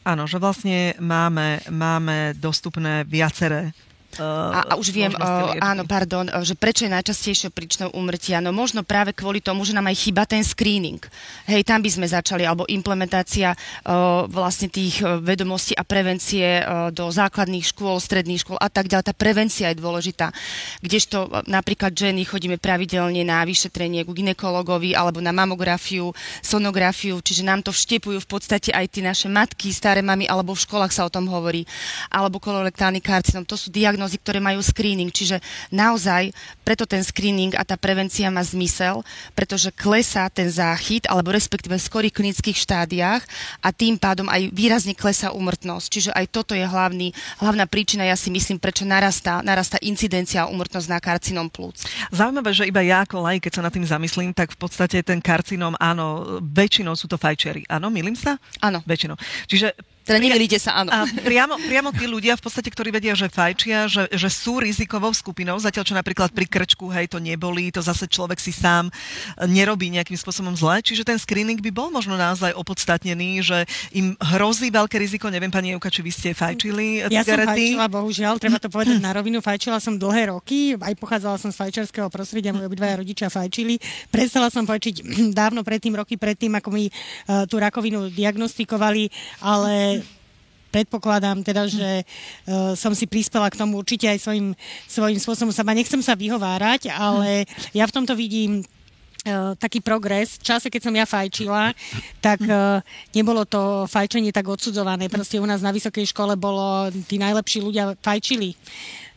Áno, že vlastne máme, máme dostupné viaceré a, a už viem, uh, áno, pardon, že prečo je najčastejšou príčinou úmrtia? No možno práve kvôli tomu, že nám aj chýba ten screening. Hej, tam by sme začali, alebo implementácia uh, vlastne tých vedomostí a prevencie uh, do základných škôl, stredných škôl a tak ďalej. Tá prevencia je dôležitá. Kdežto napríklad ženy chodíme pravidelne na vyšetrenie ku ginekologovi alebo na mamografiu, sonografiu, čiže nám to vštepujú v podstate aj tie naše matky, staré mamy, alebo v školách sa o tom hovorí, alebo kolorektálny karcinom. To sú diagnózy diagnózy, ktoré majú screening. Čiže naozaj preto ten screening a tá prevencia má zmysel, pretože klesá ten záchyt, alebo respektíve v skorých klinických štádiách a tým pádom aj výrazne klesá úmrtnosť. Čiže aj toto je hlavný, hlavná príčina, ja si myslím, prečo narastá, narastá incidencia a úmrtnosť na karcinom plúc. Zaujímavé, že iba ja ako laj, keď sa nad tým zamyslím, tak v podstate ten karcinom, áno, väčšinou sú to fajčery. Áno, milím sa? Áno. Väčšinou. Čiže Teda nemilíte sa, áno. A priamo, priamo tí ľudia v podstate, ktorí vedia, že fajčia, že, že sú rizikovou skupinou, zatiaľ čo napríklad pri krčku, hej, to nebolí, to zase človek si sám nerobí nejakým spôsobom zle. Čiže ten screening by bol možno naozaj opodstatnený, že im hrozí veľké riziko. Neviem, pani Euka, či vy ste fajčili Ja som cigarety. fajčila, bohužiaľ, treba to povedať na rovinu. Fajčila som dlhé roky, aj pochádzala som z fajčerského prostredia, moji obidvaja rodičia fajčili. Prestala som fajčiť dávno predtým, roky predtým, ako mi uh, tú rakovinu diagnostikovali, ale predpokladám teda, že uh, som si prispela k tomu určite aj svojim, svojim spôsobom sama. Nechcem sa vyhovárať, ale ja v tomto vidím uh, taký progres. V čase, keď som ja fajčila, tak uh, nebolo to fajčenie tak odsudzované. Proste u nás na vysokej škole bolo, tí najlepší ľudia fajčili.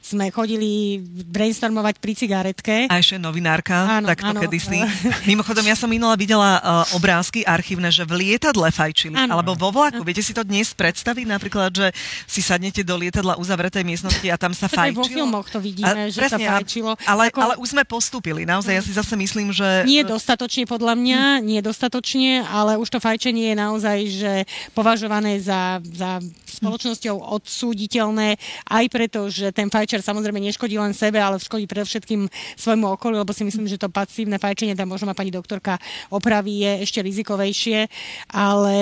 Sme chodili brainstormovať pri cigaretke. A ešte novinárka, Áno, takto áno. kedysi. Mimochodom, ja som minula videla uh, obrázky archívne, že v lietadle fajčili, Áno. alebo vo vlaku. Viete si to dnes predstaviť napríklad, že si sadnete do lietadla uzavretej miestnosti a tam sa fajčilo? vo filmoch to vidíme, že sa a- fajčilo. Ale, Ako- ale už sme postúpili. Naozaj, ja si zase myslím, že... Nie dostatočne podľa mňa, nie dostatočne, ale už to fajčenie je naozaj že považované za, za spoločnosťou odsúditeľné, aj preto, že ten fajčer samozrejme neškodí len sebe, ale škodí predovšetkým svojmu okoliu, lebo si myslím, že to pasívne fajčenie, tam možno ma pani doktorka opraví, je ešte rizikovejšie, ale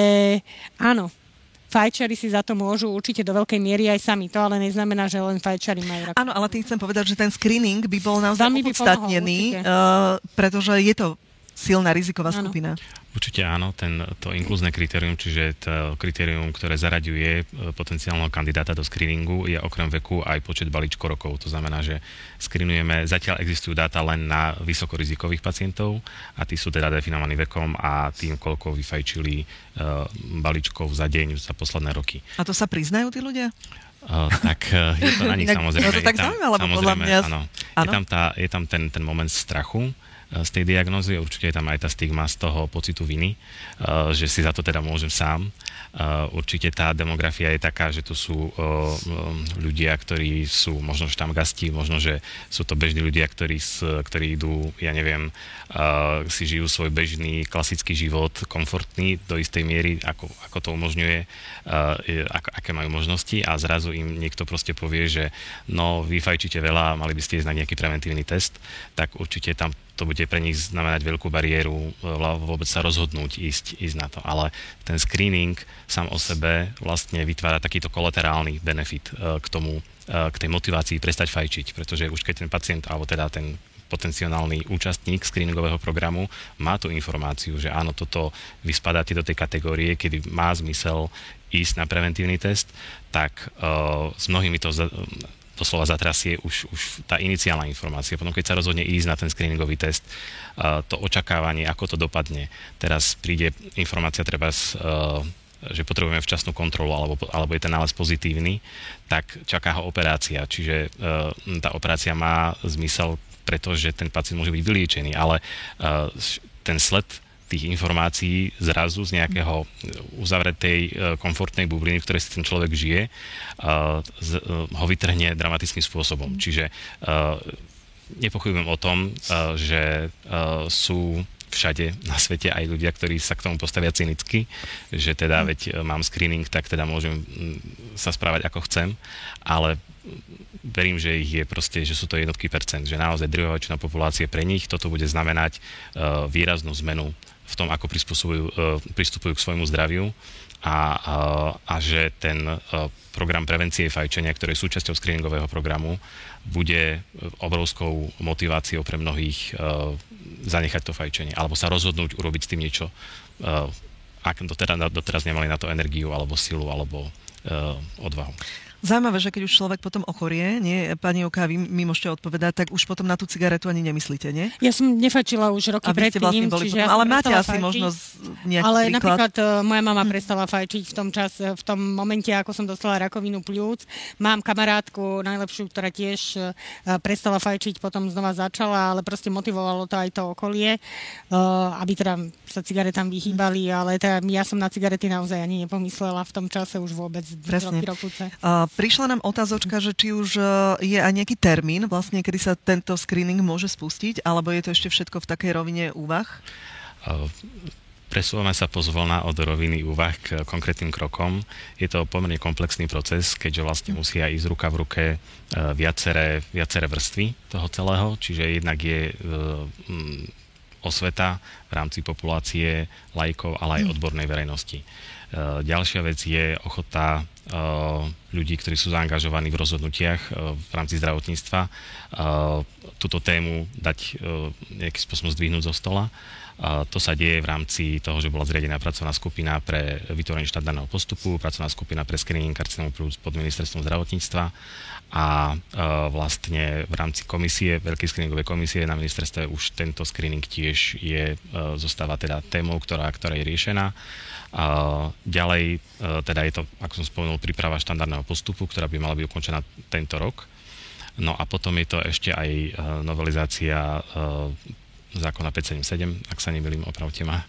áno, Fajčari si za to môžu určite do veľkej miery aj sami. To ale neznamená, že len fajčari majú rakovinu. Áno, ale tým chcem povedať, že ten screening by bol naozaj Veľmi by pomohol, uh, pretože je to silná riziková Áno. skupina. Určite áno, ten, to inkluzné kritérium, čiže to kritérium, ktoré zaraďuje e, potenciálneho kandidáta do screeningu, je okrem veku aj počet balíčko rokov. To znamená, že screenujeme, zatiaľ existujú dáta len na vysokorizikových pacientov a tí sú teda definovaní vekom a tým, koľko vyfajčili uh, balíčkov za deň za posledné roky. A to sa priznajú tí ľudia? Uh, tak uh, je to na nich Inak- samozrejme. no to Je tak tam, zaujímavé, lebo podľa samozrejme, mňa- Áno, áno. je tam, tá, je tam ten, ten moment strachu uh, z tej diagnózy, určite je tam aj tá stigma z toho pocitu viny, uh, že si za to teda môžem sám. Uh, určite tá demografia je taká, že to sú ľudia, ktorí sú možno štamgasti, možno, že sú to bežní ľudia, ktorí, ktorí idú, ja neviem, si žijú svoj bežný klasický život, komfortný do istej miery, ako, ako to umožňuje, aké majú možnosti a zrazu im niekto proste povie, že no, vy fajčíte veľa mali by ste ísť na nejaký preventívny test, tak určite tam to bude pre nich znamenať veľkú bariéru e, vôbec sa rozhodnúť ísť, ísť na to. Ale ten screening sám o sebe vlastne vytvára takýto kolaterálny benefit e, k tomu, e, k tej motivácii prestať fajčiť, pretože už keď ten pacient, alebo teda ten potenciálny účastník screeningového programu má tú informáciu, že áno, toto vy spadáte do tej kategórie, kedy má zmysel ísť na preventívny test, tak uh, s mnohými to doslova zatrasie už, už tá iniciálna informácia. Potom, keď sa rozhodne ísť na ten screeningový test, uh, to očakávanie, ako to dopadne. Teraz príde informácia treba z, uh, že potrebujeme včasnú kontrolu alebo, alebo je ten nález pozitívny, tak čaká ho operácia. Čiže uh, tá operácia má zmysel, pretože ten pacient môže byť vyliečený, ale uh, ten sled tých informácií zrazu z nejakého uzavretej e, komfortnej bubliny, v ktorej si ten človek žije, e, e, ho vytrhne dramatickým spôsobom. Čiže e, nepochybujem o tom, že sú všade na svete aj ľudia, ktorí sa k tomu postavia cynicky, že teda veď e, mám screening, tak teda môžem sa správať ako chcem, ale verím, že ich je proste, že sú to jednotky percent, že naozaj drvivá väčšina populácie pre nich toto bude znamenať výraznú zmenu v tom, ako uh, pristupujú k svojmu zdraviu a, a, a že ten uh, program prevencie fajčenia, ktorý je súčasťou screeningového programu, bude obrovskou motiváciou pre mnohých uh, zanechať to fajčenie alebo sa rozhodnúť urobiť s tým niečo, ak doteraz, doteraz nemali na to energiu alebo silu alebo odvahu. Zaujímavé, že keď už človek potom ochorie, nie, pani Oka, vy mi môžete odpovedať, tak už potom na tú cigaretu ani nemyslíte, nie? Ja som nefačila už roky ste vlastne predtým, boli čiže potom, ja ale máte asi fajčiť. možno z- nejaký Ale príklad. napríklad uh, moja mama prestala fajčiť v tom čas, v tom momente, ako som dostala rakovinu pľúc. Mám kamarátku najlepšiu, ktorá tiež uh, prestala fajčiť, potom znova začala, ale proste motivovalo to aj to okolie, uh, aby teda sa cigaretám vyhýbali, ale teda ja som na cigarety naozaj ani nepomyslela v tom čase už vôbec Presne. roky, rokuce. Uh, prišla nám otázočka, že či už uh, je aj nejaký termín, vlastne, kedy sa tento screening môže spustiť, alebo je to ešte všetko v takej rovine úvah? Uh, Presúvame sa pozvolna od roviny úvah k konkrétnym krokom. Je to pomerne komplexný proces, keďže vlastne musia ísť ruka v ruke viaceré, viaceré vrstvy toho celého, čiže jednak je osveta v rámci populácie lajkov, ale aj mm. odbornej verejnosti. Ďalšia vec je ochota ľudí, ktorí sú zaangažovaní v rozhodnutiach v rámci zdravotníctva, túto tému dať nejakým spôsobom zdvihnúť zo stola to sa deje v rámci toho, že bola zriadená pracovná skupina pre vytvorenie štandardného postupu, pracovná skupina pre screening karcinomu pod ministerstvom zdravotníctva a e, vlastne v rámci komisie, veľkej screeningovej komisie na ministerstve už tento screening tiež je, e, zostáva teda témou, ktorá, ktorá je riešená. Ďalej, e, teda je to, ako som spomenul, príprava štandardného postupu, ktorá by mala byť ukončená tento rok. No a potom je to ešte aj novelizácia zákona 577, ak sa nemýlim, opravte ma,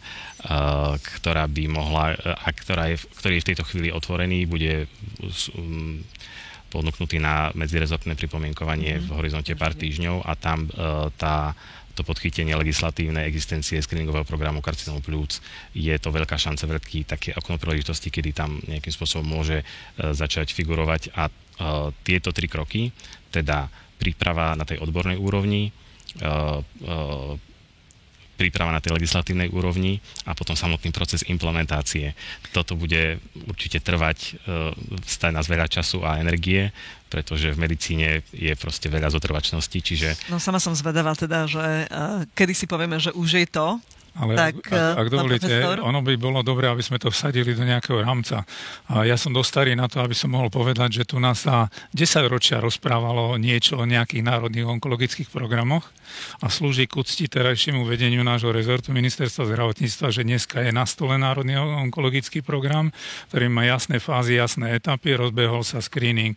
ktorá by mohla, a ktorá je, ktorý je v tejto chvíli otvorený, bude um, ponúknutý na medzirezortné pripomienkovanie v horizonte pár týždňov a tam tá to podchytenie legislatívnej existencie screeningového programu karcinomu plúc je to veľká šanca, veľký také okno príležitosti, kedy tam nejakým spôsobom môže uh, začať figurovať. A uh, tieto tri kroky, teda príprava na tej odbornej úrovni, príprava na tej legislatívnej úrovni a potom samotný proces implementácie. Toto bude určite trvať, e, stať nás veľa času a energie, pretože v medicíne je proste veľa zotrvačností, čiže... No sama som zvedavá teda, že uh, kedy si povieme, že už je to, ale tak, ak, ak, ak dovolíte, profesor? ono by bolo dobré, aby sme to vsadili do nejakého rámca. A ja som dosť starý na to, aby som mohol povedať, že tu nás sa 10 ročia rozprávalo niečo o nejakých národných onkologických programoch a slúži k úcti terajšiemu vedeniu nášho rezortu ministerstva zdravotníctva, že dneska je na stole Národný onkologický program, ktorý má jasné fázy, jasné etapy. Rozbehol sa screening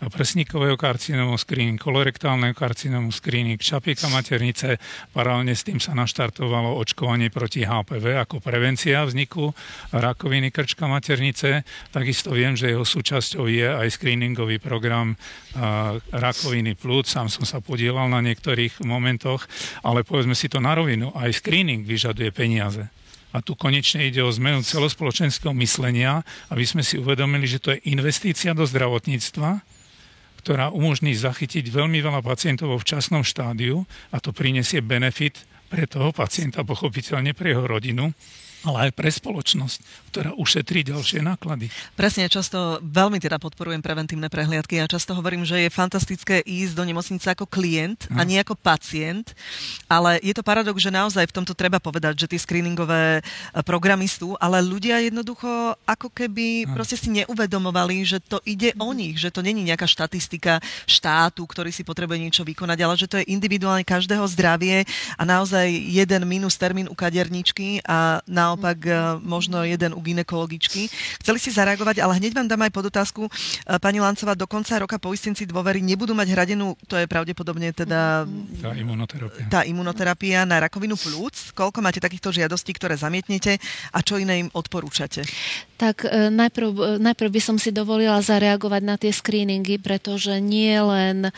prsníkového karcinomu, screening kolorektálneho karcinomu, screening čapíka maternice. Paralelne s tým sa naštartovalo očkovanie očkovanie proti HPV ako prevencia vzniku rakoviny krčka maternice. Takisto viem, že jeho súčasťou je aj screeningový program rakoviny plúc. Sám som sa podielal na niektorých momentoch, ale povedzme si to na rovinu, aj screening vyžaduje peniaze. A tu konečne ide o zmenu celospoločenského myslenia, aby sme si uvedomili, že to je investícia do zdravotníctva, ktorá umožní zachytiť veľmi veľa pacientov vo včasnom štádiu a to prinesie benefit pre toho pacienta, pochopiteľne pre jeho rodinu, ale aj pre spoločnosť, ktorá ušetrí ďalšie náklady. Presne, často veľmi teda podporujem preventívne prehliadky a často hovorím, že je fantastické ísť do nemocnice ako klient a nie ako pacient, ale je to paradox, že naozaj v tomto treba povedať, že tie screeningové e, programy sú, ale ľudia jednoducho ako keby hm. proste si neuvedomovali, že to ide o nich, že to není nejaká štatistika štátu, ktorý si potrebuje niečo vykonať, ale že to je individuálne každého zdravie a naozaj jeden minus termín u kaderničky a na naopak e, možno jeden u ginekologičky. Chceli ste zareagovať, ale hneď vám dám aj podotázku. E, pani Lancová, do konca roka poistenci dôvery nebudú mať hradenú, to je pravdepodobne teda... Tá imunoterapia. Tá imunoterapia na rakovinu plúc. Koľko máte takýchto žiadostí, ktoré zamietnete a čo iné im odporúčate? Tak e, najprv, najprv by som si dovolila zareagovať na tie screeningy, pretože nie len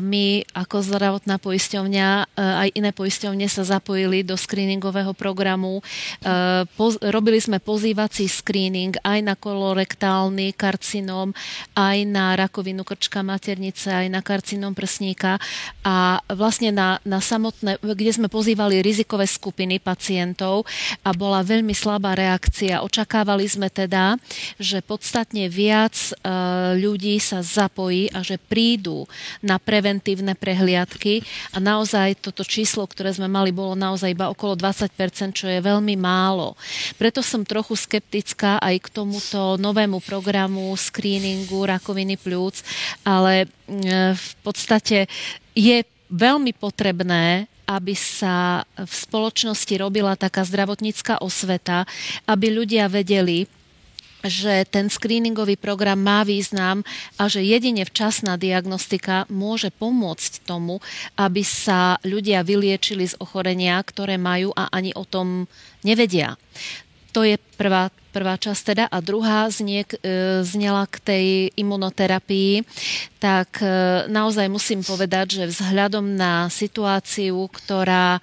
my ako zdravotná poisťovňa, aj iné poisťovne sa zapojili do screeningového programu Eh, robili sme pozývací screening aj na kolorektálny karcinom, aj na rakovinu krčka maternice, aj na karcinom prsníka a vlastne na, na samotné, kde sme pozývali rizikové skupiny pacientov a bola veľmi slabá reakcia. Očakávali sme teda, že podstatne viac eh, ľudí sa zapojí a že prídu na preventívne prehliadky a naozaj toto číslo, ktoré sme mali, bolo naozaj iba okolo 20%, čo je veľmi veľmi málo. Preto som trochu skeptická aj k tomuto novému programu screeningu rakoviny plúc, ale mm, v podstate je veľmi potrebné, aby sa v spoločnosti robila taká zdravotnícká osveta, aby ľudia vedeli, že ten screeningový program má význam a že jedine včasná diagnostika môže pomôcť tomu, aby sa ľudia vyliečili z ochorenia, ktoré majú a ani o tom nevedia. To je prvá prvá časť teda. A druhá znie, e, znela k tej imunoterapii. Tak e, naozaj musím povedať, že vzhľadom na situáciu, ktorá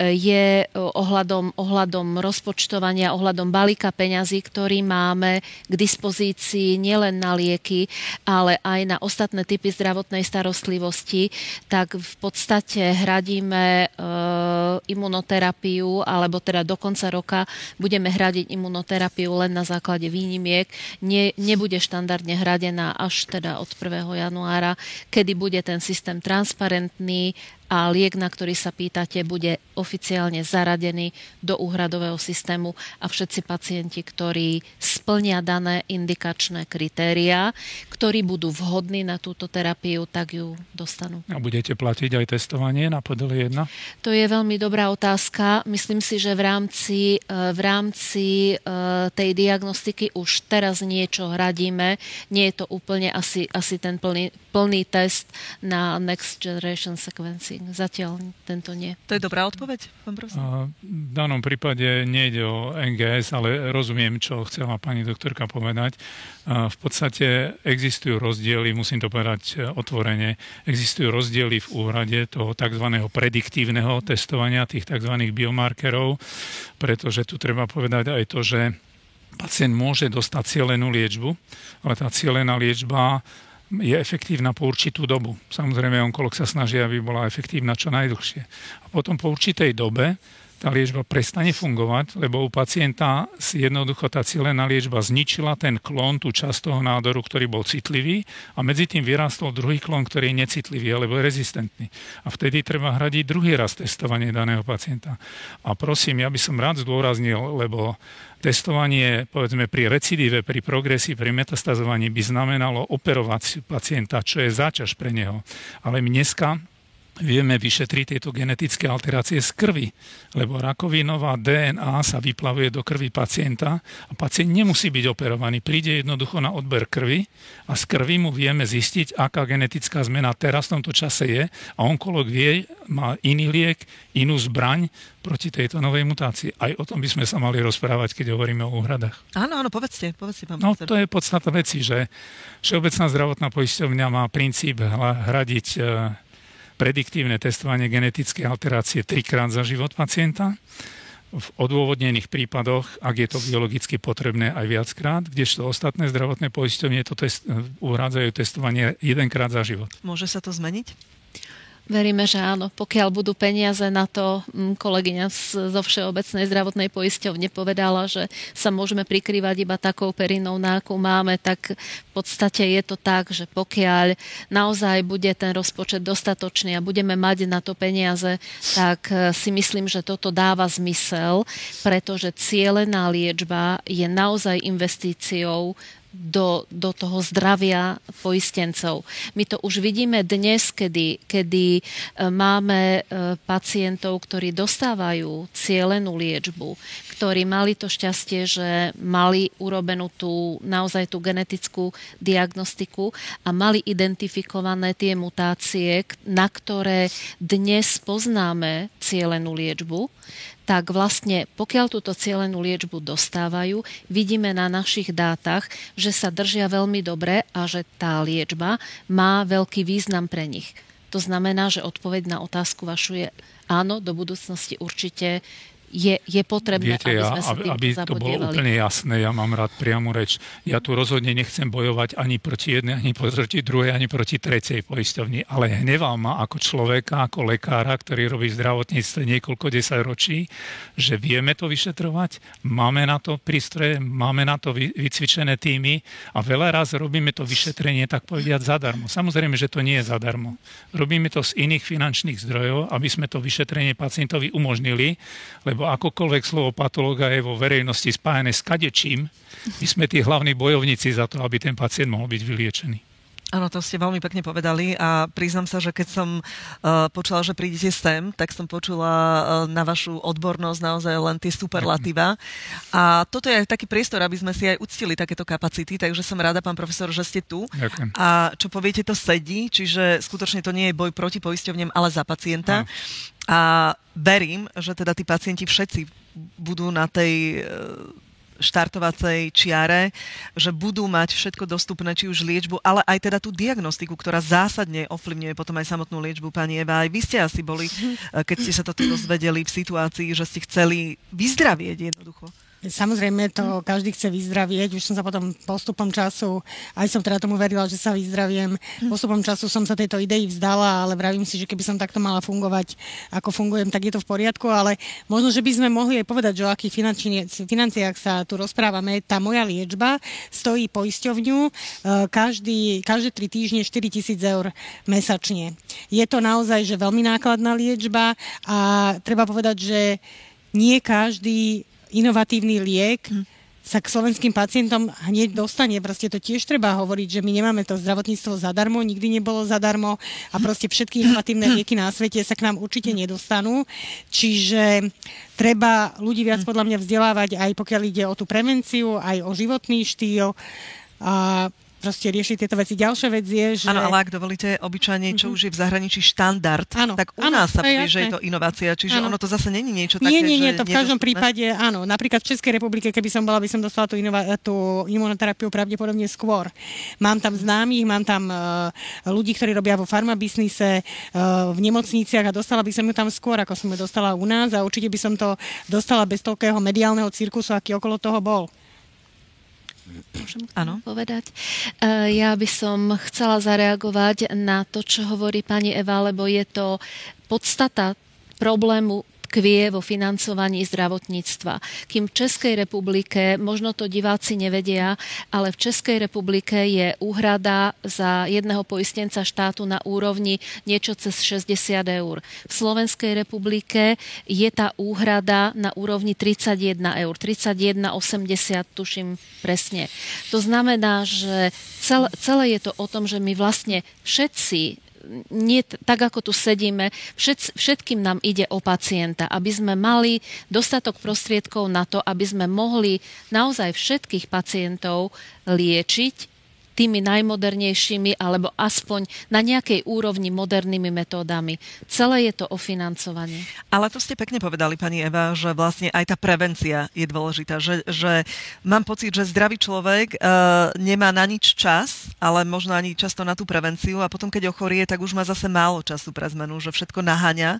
e, je ohľadom, ohľadom rozpočtovania, ohľadom balíka peňazí, ktorý máme k dispozícii nielen na lieky, ale aj na ostatné typy zdravotnej starostlivosti, tak v podstate hradíme imunoterapiu, alebo teda do konca roka budeme hradiť imunoterapiu len na základe výnimiek. Nie, nebude štandardne hradená až teda od 1. januára, kedy bude ten systém transparentný a liek, na ktorý sa pýtate, bude oficiálne zaradený do úhradového systému a všetci pacienti, ktorí splnia dané indikačné kritériá, ktorí budú vhodní na túto terapiu, tak ju dostanú. A budete platiť aj testovanie na podele 1? To je veľmi dobrá otázka. Myslím si, že v rámci, e, v rámci e, tej diagnostiky už teraz niečo hradíme. Nie je to úplne asi, asi ten plný, plný test na Next Generation Sequencing marketing. Zatiaľ tento nie. To je dobrá odpoveď, pán profesor? V danom prípade nejde o NGS, ale rozumiem, čo chcela pani doktorka povedať. V podstate existujú rozdiely, musím to povedať e, otvorene, existujú rozdiely v úhrade toho tzv. prediktívneho testovania, tých tzv. biomarkerov, pretože tu treba povedať aj to, že pacient môže dostať cieľenú liečbu, ale tá cieľená liečba je efektívna po určitú dobu. Samozrejme, onkolog sa snaží, aby bola efektívna čo najdlhšie. A potom po určitej dobe tá liečba prestane fungovať, lebo u pacienta si jednoducho tá cieľená liečba zničila ten klon, tú časť toho nádoru, ktorý bol citlivý a medzi tým vyrastol druhý klon, ktorý je necitlivý alebo je rezistentný. A vtedy treba hradiť druhý raz testovanie daného pacienta. A prosím, ja by som rád zdôraznil, lebo testovanie povedzme pri recidíve, pri progresii, pri metastazovaní by znamenalo operovať pacienta, čo je záťaž pre neho. Ale my dneska vieme vyšetriť tieto genetické alterácie z krvi, lebo rakovinová DNA sa vyplavuje do krvi pacienta a pacient nemusí byť operovaný. Príde jednoducho na odber krvi a z krvi mu vieme zistiť, aká genetická zmena teraz v tomto čase je a onkolog vie, má iný liek, inú zbraň proti tejto novej mutácii. Aj o tom by sme sa mali rozprávať, keď hovoríme o úhradách. Áno, áno, povedzte, povedzte pán No, to je podstata veci, že Všeobecná zdravotná poisťovňa má princíp hradiť e, prediktívne testovanie genetické alterácie trikrát za život pacienta v odôvodnených prípadoch, ak je to biologicky potrebné aj viackrát, kdežto ostatné zdravotné poisťovne to test, uhrádzajú testovanie jedenkrát za život. Môže sa to zmeniť? Veríme, že áno. Pokiaľ budú peniaze na to, mm, kolegyňa zo Všeobecnej zdravotnej poisťovne povedala, že sa môžeme prikrývať iba takou perinou, na akú máme, tak v podstate je to tak, že pokiaľ naozaj bude ten rozpočet dostatočný a budeme mať na to peniaze, tak e, si myslím, že toto dáva zmysel, pretože cieľená liečba je naozaj investíciou do, do toho zdravia poistencov. My to už vidíme dnes, kedy, kedy e, máme e, pacientov, ktorí dostávajú cielenú liečbu, ktorí mali to šťastie, že mali urobenú tú, naozaj tú genetickú diagnostiku a mali identifikované tie mutácie, na ktoré dnes poznáme cielenú liečbu, tak vlastne pokiaľ túto cieľenú liečbu dostávajú, vidíme na našich dátach, že sa držia veľmi dobre a že tá liečba má veľký význam pre nich. To znamená, že odpoveď na otázku vašu je áno, do budúcnosti určite je, je potrebné, Viete, aby sme sa aby, aby to bolo úplne jasné, ja mám rád priamu reč. Ja tu rozhodne nechcem bojovať ani proti jednej, ani proti druhej, ani proti tretej poisťovni, ale hnevám ma ako človeka, ako lekára, ktorý robí v zdravotníctve niekoľko desať ročí, že vieme to vyšetrovať, máme na to prístroje, máme na to vycvičené týmy a veľa raz robíme to vyšetrenie, tak povediať, zadarmo. Samozrejme, že to nie je zadarmo. Robíme to z iných finančných zdrojov, aby sme to vyšetrenie pacientovi umožnili, lebo akokoľvek slovo patológa je vo verejnosti spájane s kadečím, my sme tí hlavní bojovníci za to, aby ten pacient mohol byť vyliečený. Áno, to ste veľmi pekne povedali a priznám sa, že keď som uh, počula, že prídete sem, tak som počula uh, na vašu odbornosť naozaj len tie superlatíva. A toto je taký priestor, aby sme si aj uctili takéto kapacity, takže som rada, pán profesor, že ste tu. Ďakujem. A čo poviete, to sedí, čiže skutočne to nie je boj proti poisťovnem, ale za pacienta. A verím, že teda tí pacienti všetci budú na tej e, štartovacej čiare, že budú mať všetko dostupné, či už liečbu, ale aj teda tú diagnostiku, ktorá zásadne ovplyvňuje potom aj samotnú liečbu. Pani Eva, aj vy ste asi boli, eh, keď ste sa toto dozvedeli v situácii, že ste chceli vyzdravieť jednoducho. Samozrejme, to každý chce vyzdravieť. Už som sa potom postupom času, aj som teda tomu verila, že sa vyzdraviem. Postupom času som sa tejto idei vzdala, ale vravím si, že keby som takto mala fungovať, ako fungujem, tak je to v poriadku. Ale možno, že by sme mohli aj povedať, že o akých financiách sa tu rozprávame. Tá moja liečba stojí poisťovňu e, každý, každé tri týždne 4 tisíc eur mesačne. Je to naozaj že veľmi nákladná liečba a treba povedať, že nie každý inovatívny liek hm. sa k slovenským pacientom hneď dostane. Proste to tiež treba hovoriť, že my nemáme to zdravotníctvo zadarmo, nikdy nebolo zadarmo a proste všetky inovatívne lieky na svete sa k nám určite nedostanú. Čiže treba ľudí viac podľa mňa vzdelávať aj pokiaľ ide o tú prevenciu, aj o životný štýl. A proste riešiť tieto veci. Ďalšia vec je, že... Áno, ale ak dovolíte, obyčajne, čo mm-hmm. už je v zahraničí štandard, áno, tak u áno, nás sa povie, že je to inovácia, čiže áno. ono to zase není niečo také, Nie, nie, nie, to v každom prípade, áno. Napríklad v Českej republike, keby som bola, by som dostala tú, inova- tú imunoterapiu pravdepodobne skôr. Mám tam známych, mám tam uh, ľudí, ktorí robia vo farmabiznise, uh, v nemocniciach a dostala by som ju tam skôr, ako som ju dostala u nás a určite by som to dostala bez toľkého mediálneho cirkusu, aký okolo toho bol. Môžem ano. povedať? E, ja by som chcela zareagovať na to, čo hovorí pani Eva, lebo je to podstata problému tkvie vo financovaní zdravotníctva. Kým v Českej republike, možno to diváci nevedia, ale v Českej republike je úhrada za jedného poistenca štátu na úrovni niečo cez 60 eur. V Slovenskej republike je tá úhrada na úrovni 31 eur. 31,80 tuším presne. To znamená, že celé, je to o tom, že my vlastne všetci nie tak, ako tu sedíme, všet, všetkým nám ide o pacienta, aby sme mali dostatok prostriedkov na to, aby sme mohli naozaj všetkých pacientov liečiť tými najmodernejšími alebo aspoň na nejakej úrovni modernými metódami. Celé je to o financovaní. Ale to ste pekne povedali, pani Eva, že vlastne aj tá prevencia je dôležitá. Že, že mám pocit, že zdravý človek uh, nemá na nič čas, ale možno ani často na tú prevenciu a potom, keď ochorie, tak už má zase málo času pre zmenu, že všetko naháňa,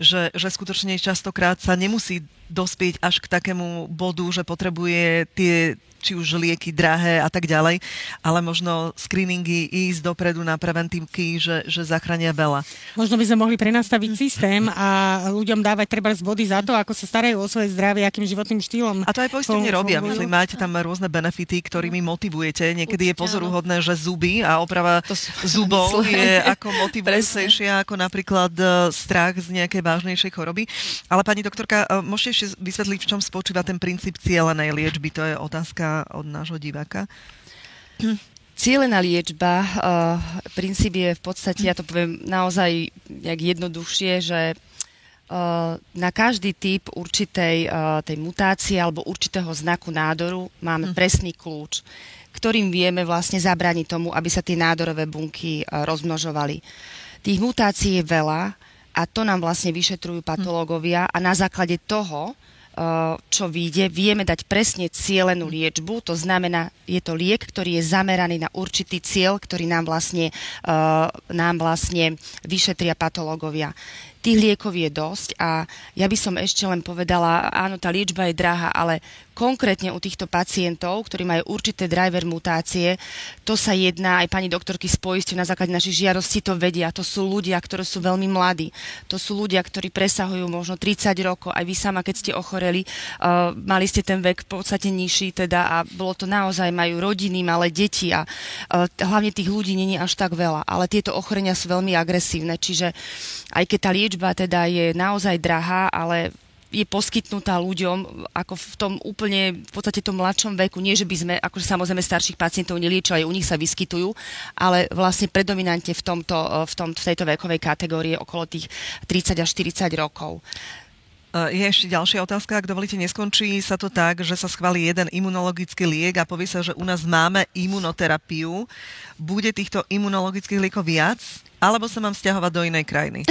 že, že skutočne častokrát sa nemusí dospieť až k takému bodu, že potrebuje tie či už lieky drahé a tak ďalej, ale možno screeningy ísť dopredu na preventívky, že, že zachránia veľa. Možno by sme mohli prenastaviť systém a ľuďom dávať treba z body za to, ako sa starajú o svoje zdravie, akým životným štýlom. A to aj poistenie robia. Myslím, máte tam rôzne benefity, ktorými motivujete. Niekedy je pozoruhodné, že zuby a oprava zubov je ako motivujúcejšia ako napríklad e, strach z nejakej vážnejšej choroby. Ale pani doktorka, e, môžete ešte vysvetliť, v čom spočíva ten princíp cieľenej liečby? To je otázka od nášho diváka? Cielená liečba, uh, princíp je v podstate, ja to poviem naozaj jak jednoduchšie, že uh, na každý typ určitej uh, tej mutácie alebo určitého znaku nádoru máme hm. presný kľúč, ktorým vieme vlastne zabrániť tomu, aby sa tie nádorové bunky uh, rozmnožovali. Tých mutácií je veľa a to nám vlastne vyšetrujú patológovia a na základe toho Eh, čo vyjde, vieme dať presne cielenú liečbu, to znamená, je to liek, ktorý je zameraný na určitý cieľ, ktorý nám vlastne, uh, nám vlastne vyšetria patológovia. Tých liekov je dosť a ja by som ešte len povedala, áno, tá liečba je drahá, ale konkrétne u týchto pacientov, ktorí majú určité driver mutácie, to sa jedná, aj pani doktorky z na základe našich žiarostí to vedia, to sú ľudia, ktorí sú veľmi mladí, to sú ľudia, ktorí presahujú možno 30 rokov, aj vy sama, keď ste ochoreli, uh, mali ste ten vek v podstate nižší teda a bolo to naozaj, majú rodiny, malé deti a uh, hlavne tých ľudí není až tak veľa, ale tieto ochorenia sú veľmi agresívne, čiže aj keď tá liečba liečba teda je naozaj drahá, ale je poskytnutá ľuďom ako v tom úplne v podstate tom mladšom veku. Nie, že by sme akože samozrejme starších pacientov neliečili, aj u nich sa vyskytujú, ale vlastne predominantne v, tomto, v, tom, v tejto vekovej kategórii okolo tých 30 až 40 rokov. Je ešte ďalšia otázka, ak dovolíte, neskončí sa to tak, že sa schválí jeden imunologický liek a povie sa, že u nás máme imunoterapiu. Bude týchto imunologických liekov viac, alebo sa mám stiahovať do inej krajiny?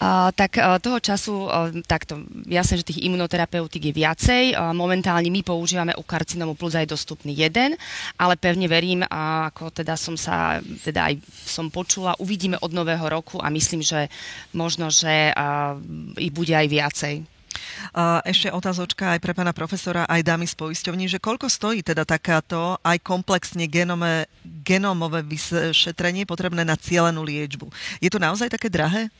Uh, tak uh, toho času, uh, takto, jasné, že tých imunoterapeutík je viacej. Momentálne my používame u karcinomu plus aj dostupný jeden, ale pevne verím, ako teda som sa, teda aj som počula, uvidíme od nového roku a myslím, že možno, že ich bude aj viacej. Ešte otázočka aj pre pána profesora, aj dámy z poisťovní, že koľko stojí teda takáto aj komplexne genome, genomové vyšetrenie potrebné na cielenú liečbu? Je to naozaj také drahé?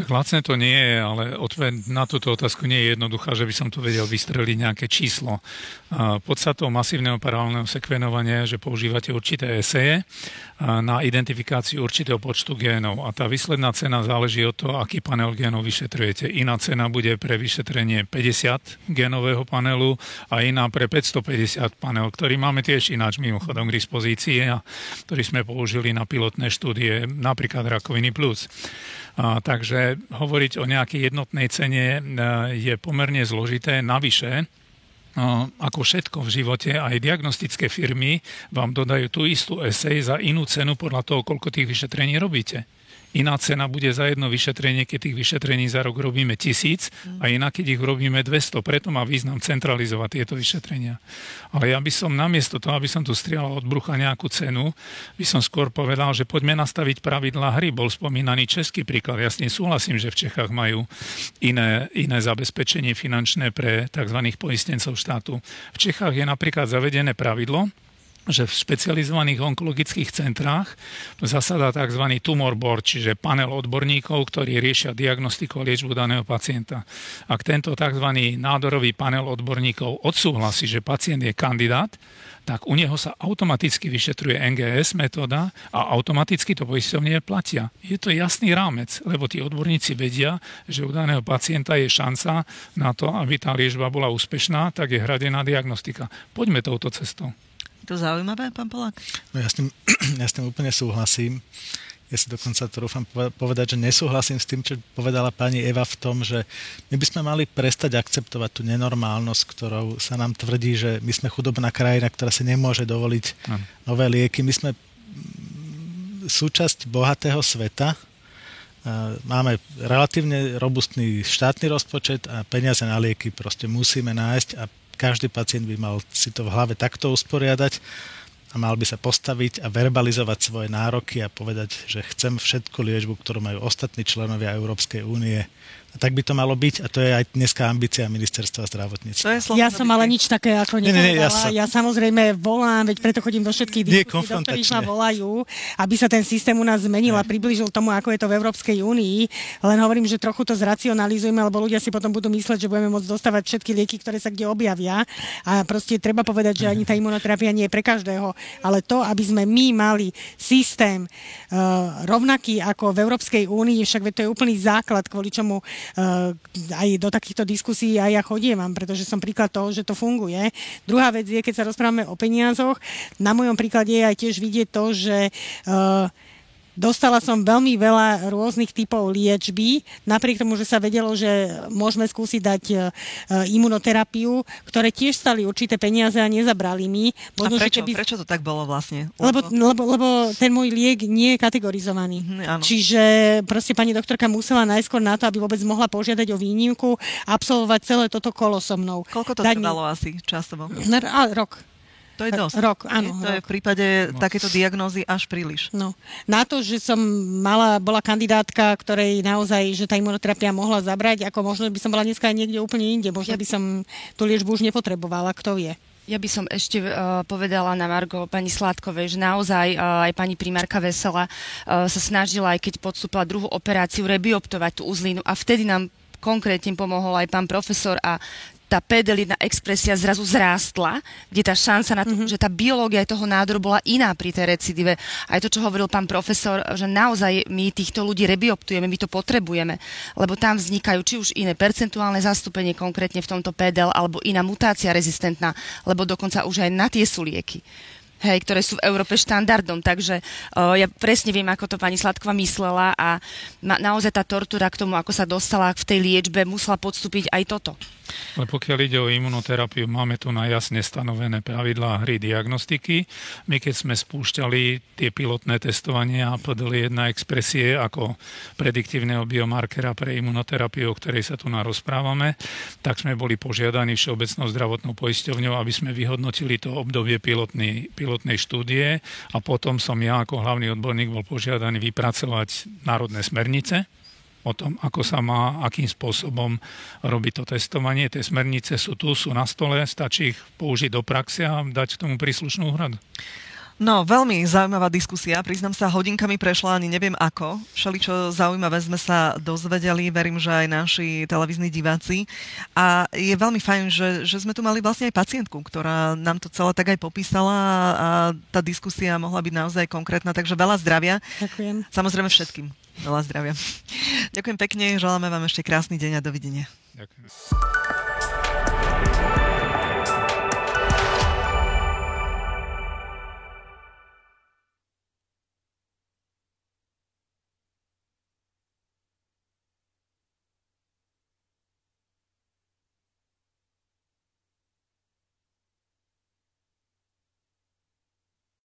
Tak lacné to nie je, ale odpoveď na túto otázku nie je jednoduchá, že by som tu vedel vystreliť nejaké číslo. Podstatou masívneho paralelného sekvenovania je, že používate určité eseje na identifikáciu určitého počtu génov a tá výsledná cena záleží od toho, aký panel génov vyšetrujete. Iná cena bude pre vyšetrenie 50 génového panelu a iná pre 550 panel, ktorý máme tiež ináč mimochodom k dispozícii a ktorý sme použili na pilotné štúdie, napríklad rakoviny plus. Takže hovoriť o nejakej jednotnej cene e, je pomerne zložité. Navyše, e, ako všetko v živote, aj diagnostické firmy vám dodajú tú istú esej za inú cenu podľa toho, koľko tých vyšetrení robíte. Iná cena bude za jedno vyšetrenie, keď tých vyšetrení za rok robíme tisíc a iná, keď ich robíme 200. Preto má význam centralizovať tieto vyšetrenia. Ale ja by som namiesto toho, aby som tu strieľal od brucha nejakú cenu, by som skôr povedal, že poďme nastaviť pravidlá hry. Bol spomínaný český príklad. Ja s tým súhlasím, že v Čechách majú iné, iné zabezpečenie finančné pre tzv. poistencov štátu. V Čechách je napríklad zavedené pravidlo, že v špecializovaných onkologických centrách zasada tzv. tumor board, čiže panel odborníkov, ktorí riešia diagnostiku a liečbu daného pacienta. Ak tento tzv. nádorový panel odborníkov odsúhlasí, že pacient je kandidát, tak u neho sa automaticky vyšetruje NGS metóda a automaticky to poisťovne platia. Je to jasný rámec, lebo tí odborníci vedia, že u daného pacienta je šanca na to, aby tá liečba bola úspešná, tak je hradená diagnostika. Poďme touto cestou to zaujímavé, pán Polák? No ja s tým, ja s tým úplne súhlasím. Ja si dokonca trúfam povedať, že nesúhlasím s tým, čo povedala pani Eva v tom, že my by sme mali prestať akceptovať tú nenormálnosť, ktorou sa nám tvrdí, že my sme chudobná krajina, ktorá si nemôže dovoliť ano. nové lieky. My sme súčasť bohatého sveta, máme relatívne robustný štátny rozpočet a peniaze na lieky proste musíme nájsť a každý pacient by mal si to v hlave takto usporiadať a mal by sa postaviť a verbalizovať svoje nároky a povedať, že chcem všetku liečbu, ktorú majú ostatní členovia Európskej únie a tak by to malo byť a to je aj dneska ambícia ministerstva zdravotníctva. Ja som ale nič také ako nepovedala. Nie, nie, ja, sa... ja samozrejme volám, veď preto chodím do všetkých diskusí, do ktorých ma volajú, aby sa ten systém u nás zmenil a približil tomu, ako je to v Európskej únii. Len hovorím, že trochu to zracionalizujeme, lebo ľudia si potom budú mysleť, že budeme môcť dostávať všetky lieky, ktoré sa kde objavia. A proste treba povedať, že ani tá imunoterapia nie je pre každého. Ale to, aby sme my mali systém uh, rovnaký ako v Európskej únii, však to je úplný základ, kvôli čomu aj do takýchto diskusí aj ja chodievam, pretože som príklad toho, že to funguje. Druhá vec je, keď sa rozprávame o peniazoch, na mojom príklade je aj tiež vidieť to, že uh, Dostala som veľmi veľa rôznych typov liečby, napriek tomu, že sa vedelo, že môžeme skúsiť dať e, imunoterapiu, ktoré tiež stali určité peniaze a nezabrali mi. Možno, a prečo? Keby... prečo to tak bolo vlastne? Lebo, lebo, lebo ten môj liek nie je kategorizovaný. Mm, Čiže proste pani doktorka musela najskôr na to, aby vôbec mohla požiadať o výnimku, absolvovať celé toto kolo so mnou. Koľko to trvalo mi... asi časovo? Rok. To je dosť. Rok, áno. To rok. je v prípade no. takéto diagnózy až príliš. No. Na to, že som mala, bola kandidátka, ktorej naozaj, že tá imunoterapia mohla zabrať, ako možno by som bola dneska niekde úplne inde. Možno by som tú liečbu už nepotrebovala, kto vie. Ja by som ešte uh, povedala na Margo pani Sládkovej, že naozaj uh, aj pani primárka Vesela uh, sa snažila, aj keď podstúpila druhú operáciu, rebioptovať tú uzlinu a vtedy nám konkrétne pomohol aj pán profesor a tá PD-1 expresia zrazu zrástla, kde tá šanca na to, mm-hmm. že tá biológia toho nádoru bola iná pri tej recidive. Aj to, čo hovoril pán profesor, že naozaj my týchto ľudí rebioptujeme, my to potrebujeme, lebo tam vznikajú či už iné percentuálne zastúpenie konkrétne v tomto PDL, alebo iná mutácia rezistentná, lebo dokonca už aj na tie sú lieky hej, ktoré sú v Európe štandardom. Takže uh, ja presne viem, ako to pani Sladková myslela a ma, naozaj tá tortúra k tomu, ako sa dostala v tej liečbe, musela podstúpiť aj toto. Ale pokiaľ ide o imunoterapiu, máme tu na jasne stanovené pravidlá hry diagnostiky. My keď sme spúšťali tie pilotné testovania a podali jedna expresie ako prediktívneho biomarkera pre imunoterapiu, o ktorej sa tu narozprávame, tak sme boli požiadaní Všeobecnou zdravotnou poisťovňou, aby sme vyhodnotili to obdobie pilotnej, pilotnej štúdie a potom som ja ako hlavný odborník bol požiadaný vypracovať národné smernice o tom, ako sa má, akým spôsobom robiť to testovanie. Tie smernice sú tu, sú na stole, stačí ich použiť do praxe a dať k tomu príslušnú úhradu. No, veľmi zaujímavá diskusia. Priznám sa, hodinkami prešla, ani neviem ako. Všeličo zaujímavé sme sa dozvedeli, verím, že aj naši televízni diváci. A je veľmi fajn, že, že sme tu mali vlastne aj pacientku, ktorá nám to celé tak aj popísala a tá diskusia mohla byť naozaj konkrétna. Takže veľa zdravia. Ďakujem. Samozrejme všetkým. Veľa zdravia. Ďakujem pekne, želáme vám ešte krásny deň a dovidenia. Ďakujem.